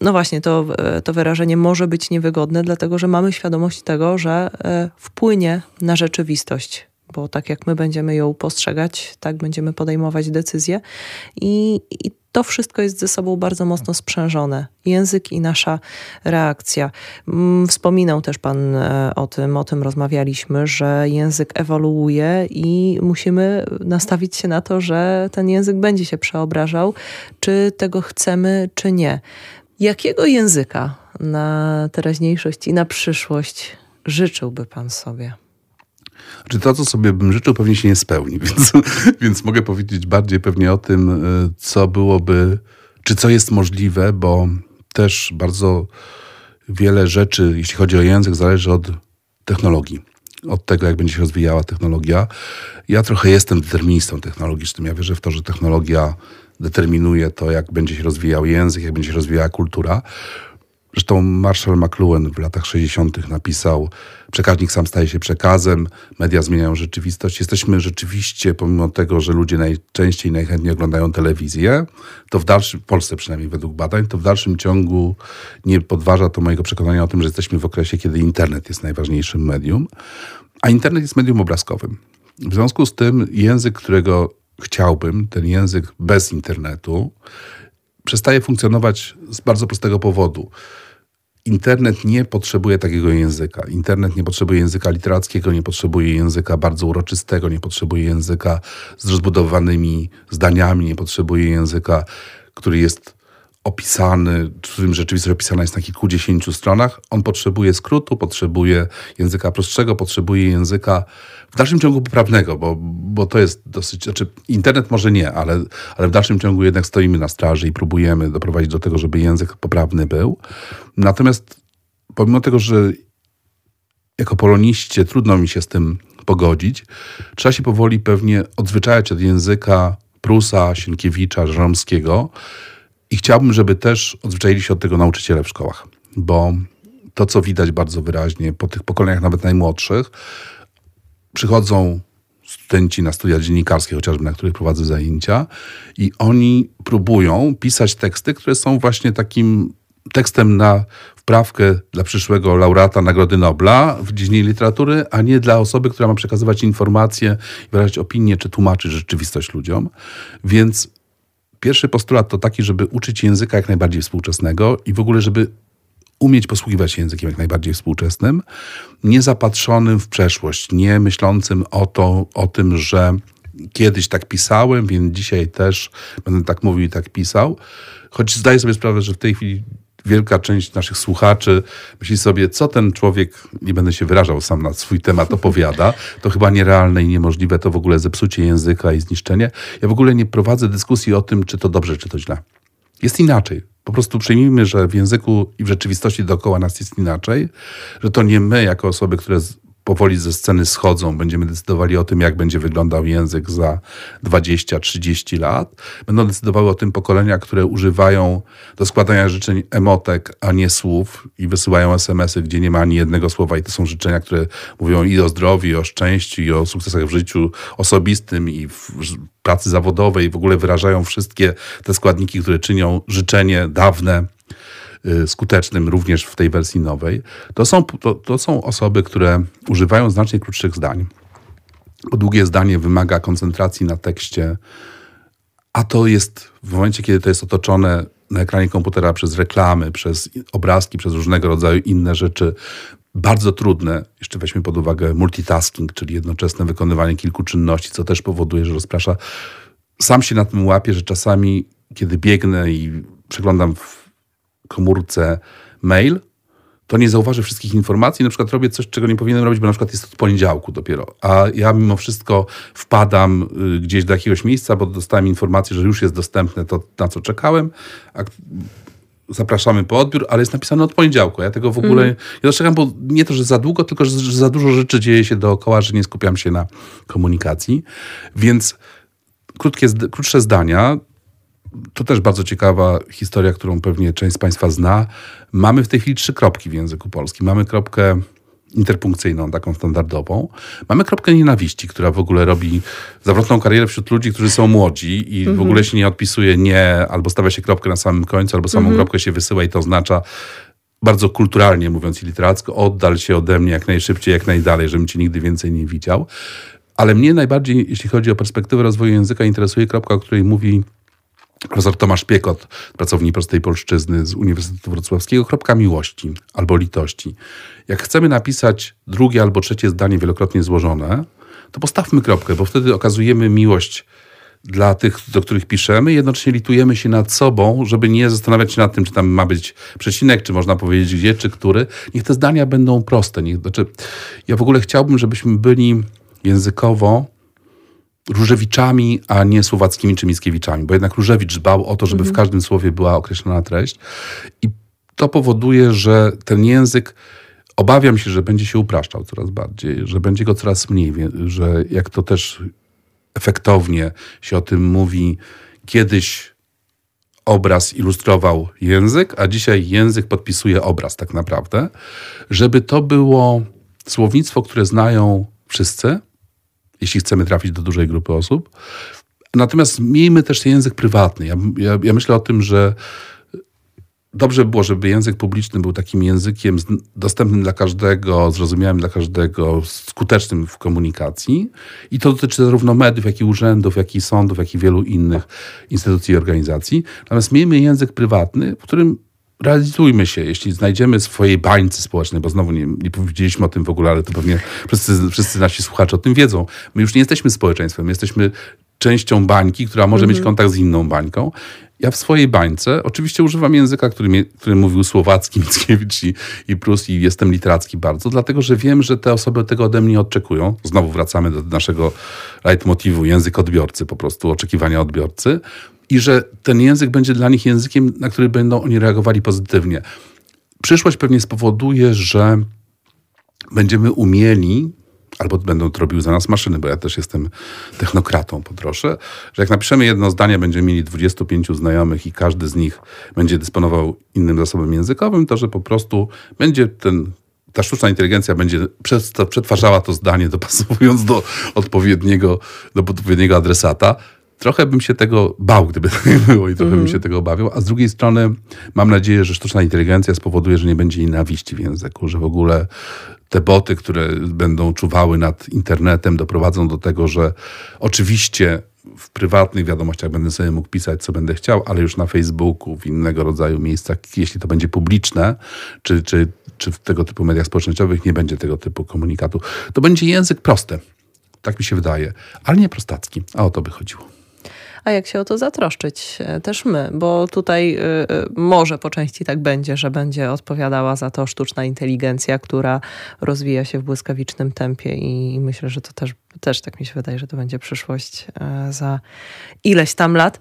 no właśnie to, e, to wyrażenie może być niewygodne, dlatego że mamy świadomość tego, że wpłynie na rzeczywistość bo tak jak my będziemy ją postrzegać, tak będziemy podejmować decyzje. I, i to wszystko jest ze sobą bardzo mocno sprzężone. Język i nasza reakcja. Mm, wspominał też Pan e, o tym, o tym rozmawialiśmy, że język ewoluuje i musimy nastawić się na to, że ten język będzie się przeobrażał, czy tego chcemy, czy nie. Jakiego języka na teraźniejszość i na przyszłość życzyłby Pan sobie? Czy to, co sobie bym życzył, pewnie się nie spełni, więc, więc mogę powiedzieć bardziej pewnie o tym, e, co byłoby, czy co jest możliwe, bo też bardzo wiele rzeczy, jeśli chodzi o język, zależy od technologii, od tego, jak będzie się rozwijała technologia. Ja trochę jestem deterministą technologicznym. Ja wierzę w to, że technologia determinuje to, jak będzie się rozwijał język, jak będzie się rozwijała kultura. Zresztą Marshall McLuhan w latach 60. napisał: Przekaźnik sam staje się przekazem, media zmieniają rzeczywistość. Jesteśmy rzeczywiście, pomimo tego, że ludzie najczęściej, najchętniej oglądają telewizję, to w dalszym, w Polsce przynajmniej według badań, to w dalszym ciągu nie podważa to mojego przekonania o tym, że jesteśmy w okresie, kiedy internet jest najważniejszym medium, a internet jest medium obrazkowym. W związku z tym język, którego chciałbym, ten język bez internetu, przestaje funkcjonować z bardzo prostego powodu Internet nie potrzebuje takiego języka. Internet nie potrzebuje języka literackiego, nie potrzebuje języka bardzo uroczystego, nie potrzebuje języka z rozbudowanymi zdaniami, nie potrzebuje języka, który jest opisany, w którym rzeczywistość opisana jest na kilkudziesięciu stronach. On potrzebuje skrótu, potrzebuje języka prostszego, potrzebuje języka w dalszym ciągu poprawnego, bo, bo to jest dosyć, znaczy internet może nie, ale, ale w dalszym ciągu jednak stoimy na straży i próbujemy doprowadzić do tego, żeby język poprawny był. Natomiast pomimo tego, że jako poloniście trudno mi się z tym pogodzić, trzeba się powoli pewnie odzwyczajać od języka Prusa, Sienkiewicza, Żeromskiego, i chciałbym, żeby też odzwyczaili się od tego nauczyciele w szkołach, bo to, co widać bardzo wyraźnie po tych pokoleniach nawet najmłodszych, przychodzą studenci na studia dziennikarskie, chociażby na których prowadzę zajęcia, i oni próbują pisać teksty, które są właśnie takim tekstem na wprawkę dla przyszłego laureata Nagrody Nobla w dziedzinie literatury, a nie dla osoby, która ma przekazywać informacje, wyrażać opinie czy tłumaczyć rzeczywistość ludziom. Więc Pierwszy postulat to taki, żeby uczyć języka jak najbardziej współczesnego i w ogóle, żeby umieć posługiwać się językiem jak najbardziej współczesnym, nie zapatrzonym w przeszłość, nie myślącym o, to, o tym, że kiedyś tak pisałem, więc dzisiaj też będę tak mówił i tak pisał. Choć zdaję sobie sprawę, że w tej chwili wielka część naszych słuchaczy myśli sobie, co ten człowiek, nie będę się wyrażał sam na swój temat, opowiada. To chyba nierealne i niemożliwe, to w ogóle zepsucie języka i zniszczenie. Ja w ogóle nie prowadzę dyskusji o tym, czy to dobrze, czy to źle. Jest inaczej. Po prostu przyjmijmy, że w języku i w rzeczywistości dookoła nas jest inaczej, że to nie my, jako osoby, które powoli ze sceny schodzą. Będziemy decydowali o tym, jak będzie wyglądał język za 20-30 lat. Będą decydowały o tym pokolenia, które używają do składania życzeń emotek, a nie słów i wysyłają SMS-y, gdzie nie ma ani jednego słowa i to są życzenia, które mówią i o zdrowiu, i o szczęściu, i o sukcesach w życiu osobistym i w pracy zawodowej. W ogóle wyrażają wszystkie te składniki, które czynią życzenie dawne skutecznym również w tej wersji nowej, to są, to, to są osoby, które używają znacznie krótszych zdań. Długie zdanie wymaga koncentracji na tekście, a to jest w momencie, kiedy to jest otoczone na ekranie komputera przez reklamy, przez obrazki, przez różnego rodzaju inne rzeczy, bardzo trudne. Jeszcze weźmy pod uwagę multitasking, czyli jednoczesne wykonywanie kilku czynności, co też powoduje, że rozprasza. Sam się na tym łapię, że czasami, kiedy biegnę i przeglądam komórce mail, to nie zauważy wszystkich informacji. Na przykład robię coś, czego nie powinienem robić, bo na przykład jest od poniedziałku dopiero. A ja mimo wszystko wpadam y, gdzieś do jakiegoś miejsca, bo dostałem informację, że już jest dostępne to, na co czekałem. A zapraszamy po odbiór, ale jest napisane od poniedziałku. Ja tego w ogóle mm. nie dostrzegam, bo nie to, że za długo, tylko że, że za dużo rzeczy dzieje się dookoła, że nie skupiam się na komunikacji. Więc krótkie, krótsze zdania to też bardzo ciekawa historia, którą pewnie część z Państwa zna. Mamy w tej chwili trzy kropki w języku polskim. Mamy kropkę interpunkcyjną, taką standardową. Mamy kropkę nienawiści, która w ogóle robi zawrotną karierę wśród ludzi, którzy są młodzi i w ogóle się nie odpisuje nie, albo stawia się kropkę na samym końcu, albo samą kropkę się wysyła i to oznacza bardzo kulturalnie mówiąc i literacko, oddal się ode mnie jak najszybciej, jak najdalej, żebym cię nigdy więcej nie widział. Ale mnie najbardziej, jeśli chodzi o perspektywę rozwoju języka, interesuje kropka, o której mówi profesor Tomasz Piekot, pracownik Prostej Polszczyzny z Uniwersytetu Wrocławskiego, kropka miłości albo litości. Jak chcemy napisać drugie albo trzecie zdanie wielokrotnie złożone, to postawmy kropkę, bo wtedy okazujemy miłość dla tych, do których piszemy, jednocześnie litujemy się nad sobą, żeby nie zastanawiać się nad tym, czy tam ma być przecinek, czy można powiedzieć gdzie, czy który. Niech te zdania będą proste. Niech, znaczy, ja w ogóle chciałbym, żebyśmy byli językowo Różewiczami, a nie Słowackimi czy Mickiewiczami, bo jednak Różewicz dbał o to, żeby w każdym słowie była określona treść. I to powoduje, że ten język obawiam się, że będzie się upraszczał coraz bardziej, że będzie go coraz mniej, że jak to też efektownie się o tym mówi, kiedyś obraz ilustrował język, a dzisiaj język podpisuje obraz tak naprawdę, żeby to było słownictwo, które znają wszyscy, jeśli chcemy trafić do dużej grupy osób. Natomiast miejmy też ten język prywatny. Ja, ja, ja myślę o tym, że dobrze było, żeby język publiczny był takim językiem dostępnym dla każdego, zrozumiałym dla każdego, skutecznym w komunikacji. I to dotyczy zarówno mediów, jak i urzędów, jak i sądów, jak i wielu innych instytucji i organizacji. Natomiast miejmy język prywatny, w którym realizujmy się, jeśli znajdziemy swojej bańce społecznej, bo znowu nie, nie powiedzieliśmy o tym w ogóle, ale to pewnie wszyscy, wszyscy nasi słuchacze o tym wiedzą. My już nie jesteśmy społeczeństwem, jesteśmy częścią bańki, która może mieć mhm. kontakt z inną bańką. Ja w swojej bańce oczywiście używam języka, który, który mówił słowacki, Mickiewicz i, i Prus i jestem literacki bardzo, dlatego że wiem, że te osoby tego ode mnie oczekują. Znowu wracamy do naszego leitmotivu, język odbiorcy, po prostu oczekiwania odbiorcy i że ten język będzie dla nich językiem, na który będą oni reagowali pozytywnie. Przyszłość pewnie spowoduje, że będziemy umieli, albo będą to robiły za nas maszyny, bo ja też jestem technokratą po że jak napiszemy jedno zdanie, będziemy mieli 25 znajomych i każdy z nich będzie dysponował innym zasobem językowym, to że po prostu będzie ten ta sztuczna inteligencja będzie przetwarzała to zdanie, dopasowując do odpowiedniego, do odpowiedniego adresata trochę bym się tego bał, gdyby tak nie było i trochę bym mhm. się tego obawiał, a z drugiej strony mam nadzieję, że sztuczna inteligencja spowoduje, że nie będzie nienawiści w języku, że w ogóle te boty, które będą czuwały nad internetem, doprowadzą do tego, że oczywiście w prywatnych wiadomościach będę sobie mógł pisać, co będę chciał, ale już na Facebooku, w innego rodzaju miejscach, jeśli to będzie publiczne, czy, czy, czy w tego typu mediach społecznościowych, nie będzie tego typu komunikatu. To będzie język prosty. Tak mi się wydaje, ale nie prostacki. A o to by chodziło a jak się o to zatroszczyć? E, też my, bo tutaj e, e, może po części tak będzie, że będzie odpowiadała za to sztuczna inteligencja, która rozwija się w błyskawicznym tempie i myślę, że to też też tak mi się wydaje, że to będzie przyszłość e, za ileś tam lat,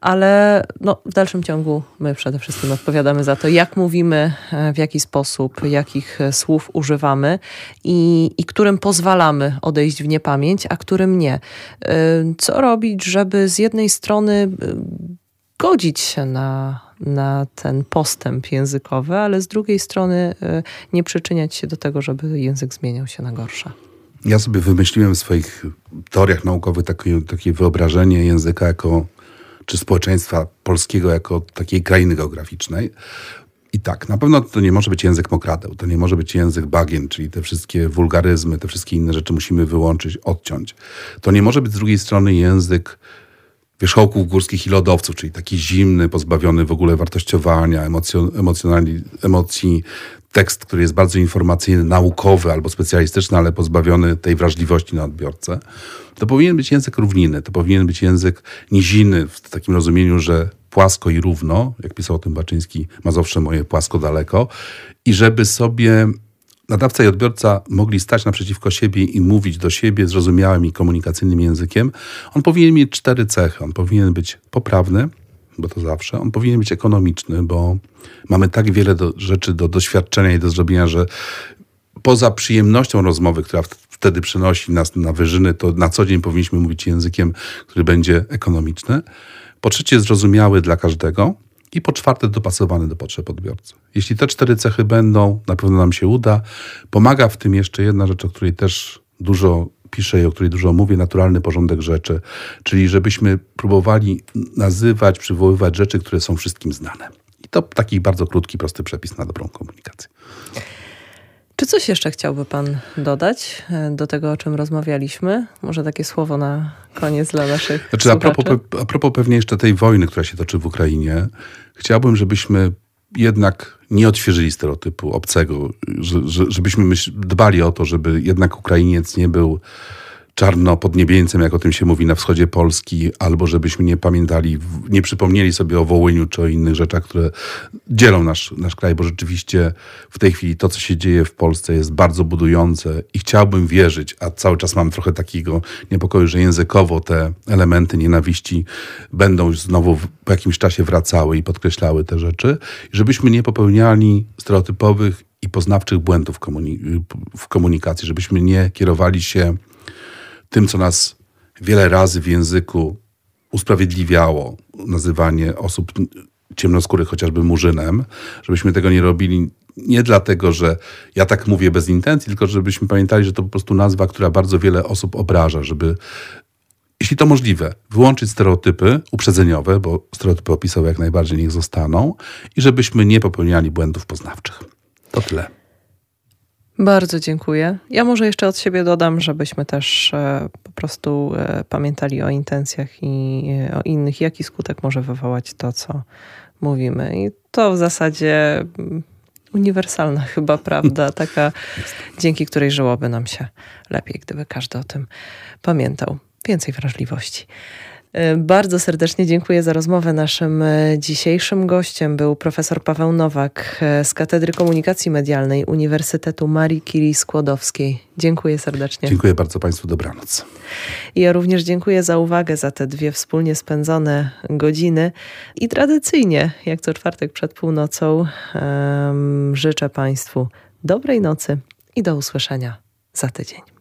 ale no, w dalszym ciągu my przede wszystkim odpowiadamy za to, jak mówimy, e, w jaki sposób, jakich e, słów używamy i, i którym pozwalamy odejść w niepamięć, a którym nie. Co robić, żeby z jednej strony godzić się na, na ten postęp językowy, ale z drugiej strony nie przyczyniać się do tego, żeby język zmieniał się na gorsze. Ja sobie wymyśliłem w swoich teoriach naukowych takie, takie wyobrażenie języka jako, czy społeczeństwa polskiego jako takiej krainy geograficznej. I tak, na pewno to nie może być język mokradeł, to nie może być język bagien, czyli te wszystkie wulgaryzmy, te wszystkie inne rzeczy musimy wyłączyć, odciąć. To nie może być z drugiej strony język wierzchołków górskich i lodowców, czyli taki zimny, pozbawiony w ogóle wartościowania, emocjonalni, emocji, tekst, który jest bardzo informacyjny, naukowy albo specjalistyczny, ale pozbawiony tej wrażliwości na odbiorcę, to powinien być język równiny, to powinien być język niziny w takim rozumieniu, że płasko i równo, jak pisał o tym Baczyński, ma zawsze moje płasko daleko i żeby sobie nadawca i odbiorca mogli stać naprzeciwko siebie i mówić do siebie zrozumiałym i komunikacyjnym językiem, on powinien mieć cztery cechy. On powinien być poprawny, bo to zawsze. On powinien być ekonomiczny, bo mamy tak wiele do, rzeczy do doświadczenia i do zrobienia, że poza przyjemnością rozmowy, która wtedy przenosi nas na wyżyny, to na co dzień powinniśmy mówić językiem, który będzie ekonomiczny. Po trzecie, zrozumiały dla każdego. i po czwarte dopasowany do potrzeb odbiorcy. Jeśli te cztery cechy będą, na pewno nam się uda. Pomaga w tym jeszcze jedna rzecz, o której też dużo piszę i o której dużo mówię, naturalny porządek rzeczy, czyli żebyśmy próbowali nazywać, przywoływać rzeczy, które są wszystkim znane. I to taki bardzo krótki, prosty przepis na dobrą komunikację. Czy coś jeszcze chciałby Pan dodać e, do tego, o czym rozmawialiśmy? Może takie słowo na koniec dla naszych znaczy, a propos, a propos pewnie jeszcze tej wojny, która się toczy w Ukrainie, chciałbym, żebyśmy jednak nie odświeżyli stereotypu obcego, żebyśmy dbali o to, żeby jednak Ukrainiec nie był czarno pod niebieńcem, jak o tym się mówi na wschodzie Polski, albo żebyśmy nie pamiętali, nie przypomnieli sobie o Wołyniu czy o innych rzeczach, które dzielą nasz, nasz kraj, bo rzeczywiście w tej chwili to, co się dzieje w Polsce jest bardzo budujące i chciałbym wierzyć, a cały czas mam trochę takiego niepokoju, że językowo te elementy nienawiści będą znowu po jakimś czasie wracały i podkreślały te rzeczy, żebyśmy nie popełniali stereotypowych i poznawczych błędów w komunikacji, żebyśmy nie kierowali się tym, co nas wiele razy w języku usprawiedliwiało nazywanie osób ciemnoskórych chociażby murzynem, żebyśmy tego nie robili nie dlatego, że ja tak mówię bez intencji, tylko żebyśmy pamiętali, że to po prostu nazwa, która bardzo wiele osób obraża, żeby jeśli to możliwe, wyłączyć stereotypy uprzedzeniowe, bo stereotypy opisowe jak najbardziej niech zostaną i żebyśmy nie popełniali błędów poznawczych. To tyle. Bardzo dziękuję. Ja może jeszcze od siebie dodam, żebyśmy też e, po prostu e, pamiętali o intencjach i e, o innych, jaki skutek może wywołać to, co mówimy. I to w zasadzie mm, uniwersalna chyba prawda, taka dzięki której żyłoby nam się lepiej, gdyby każdy o tym pamiętał. Więcej wrażliwości. E, bardzo serdecznie dziękuję za rozmowę. Naszym e, dzisiejszym gościem był profesor Paweł Nowak e, z Katedry Komunikacji Medialnej Uniwersytetu Marii Curie Skłodowskiej. Dziękuję serdecznie. Dziękuję bardzo Państwu. Dobranoc. Ja również dziękuję za uwagę, za te dwie wspólnie spędzone godziny. I tradycyjnie, jak co czwartek przed północą, życzę Państwu dobrej nocy i do usłyszenia za tydzień.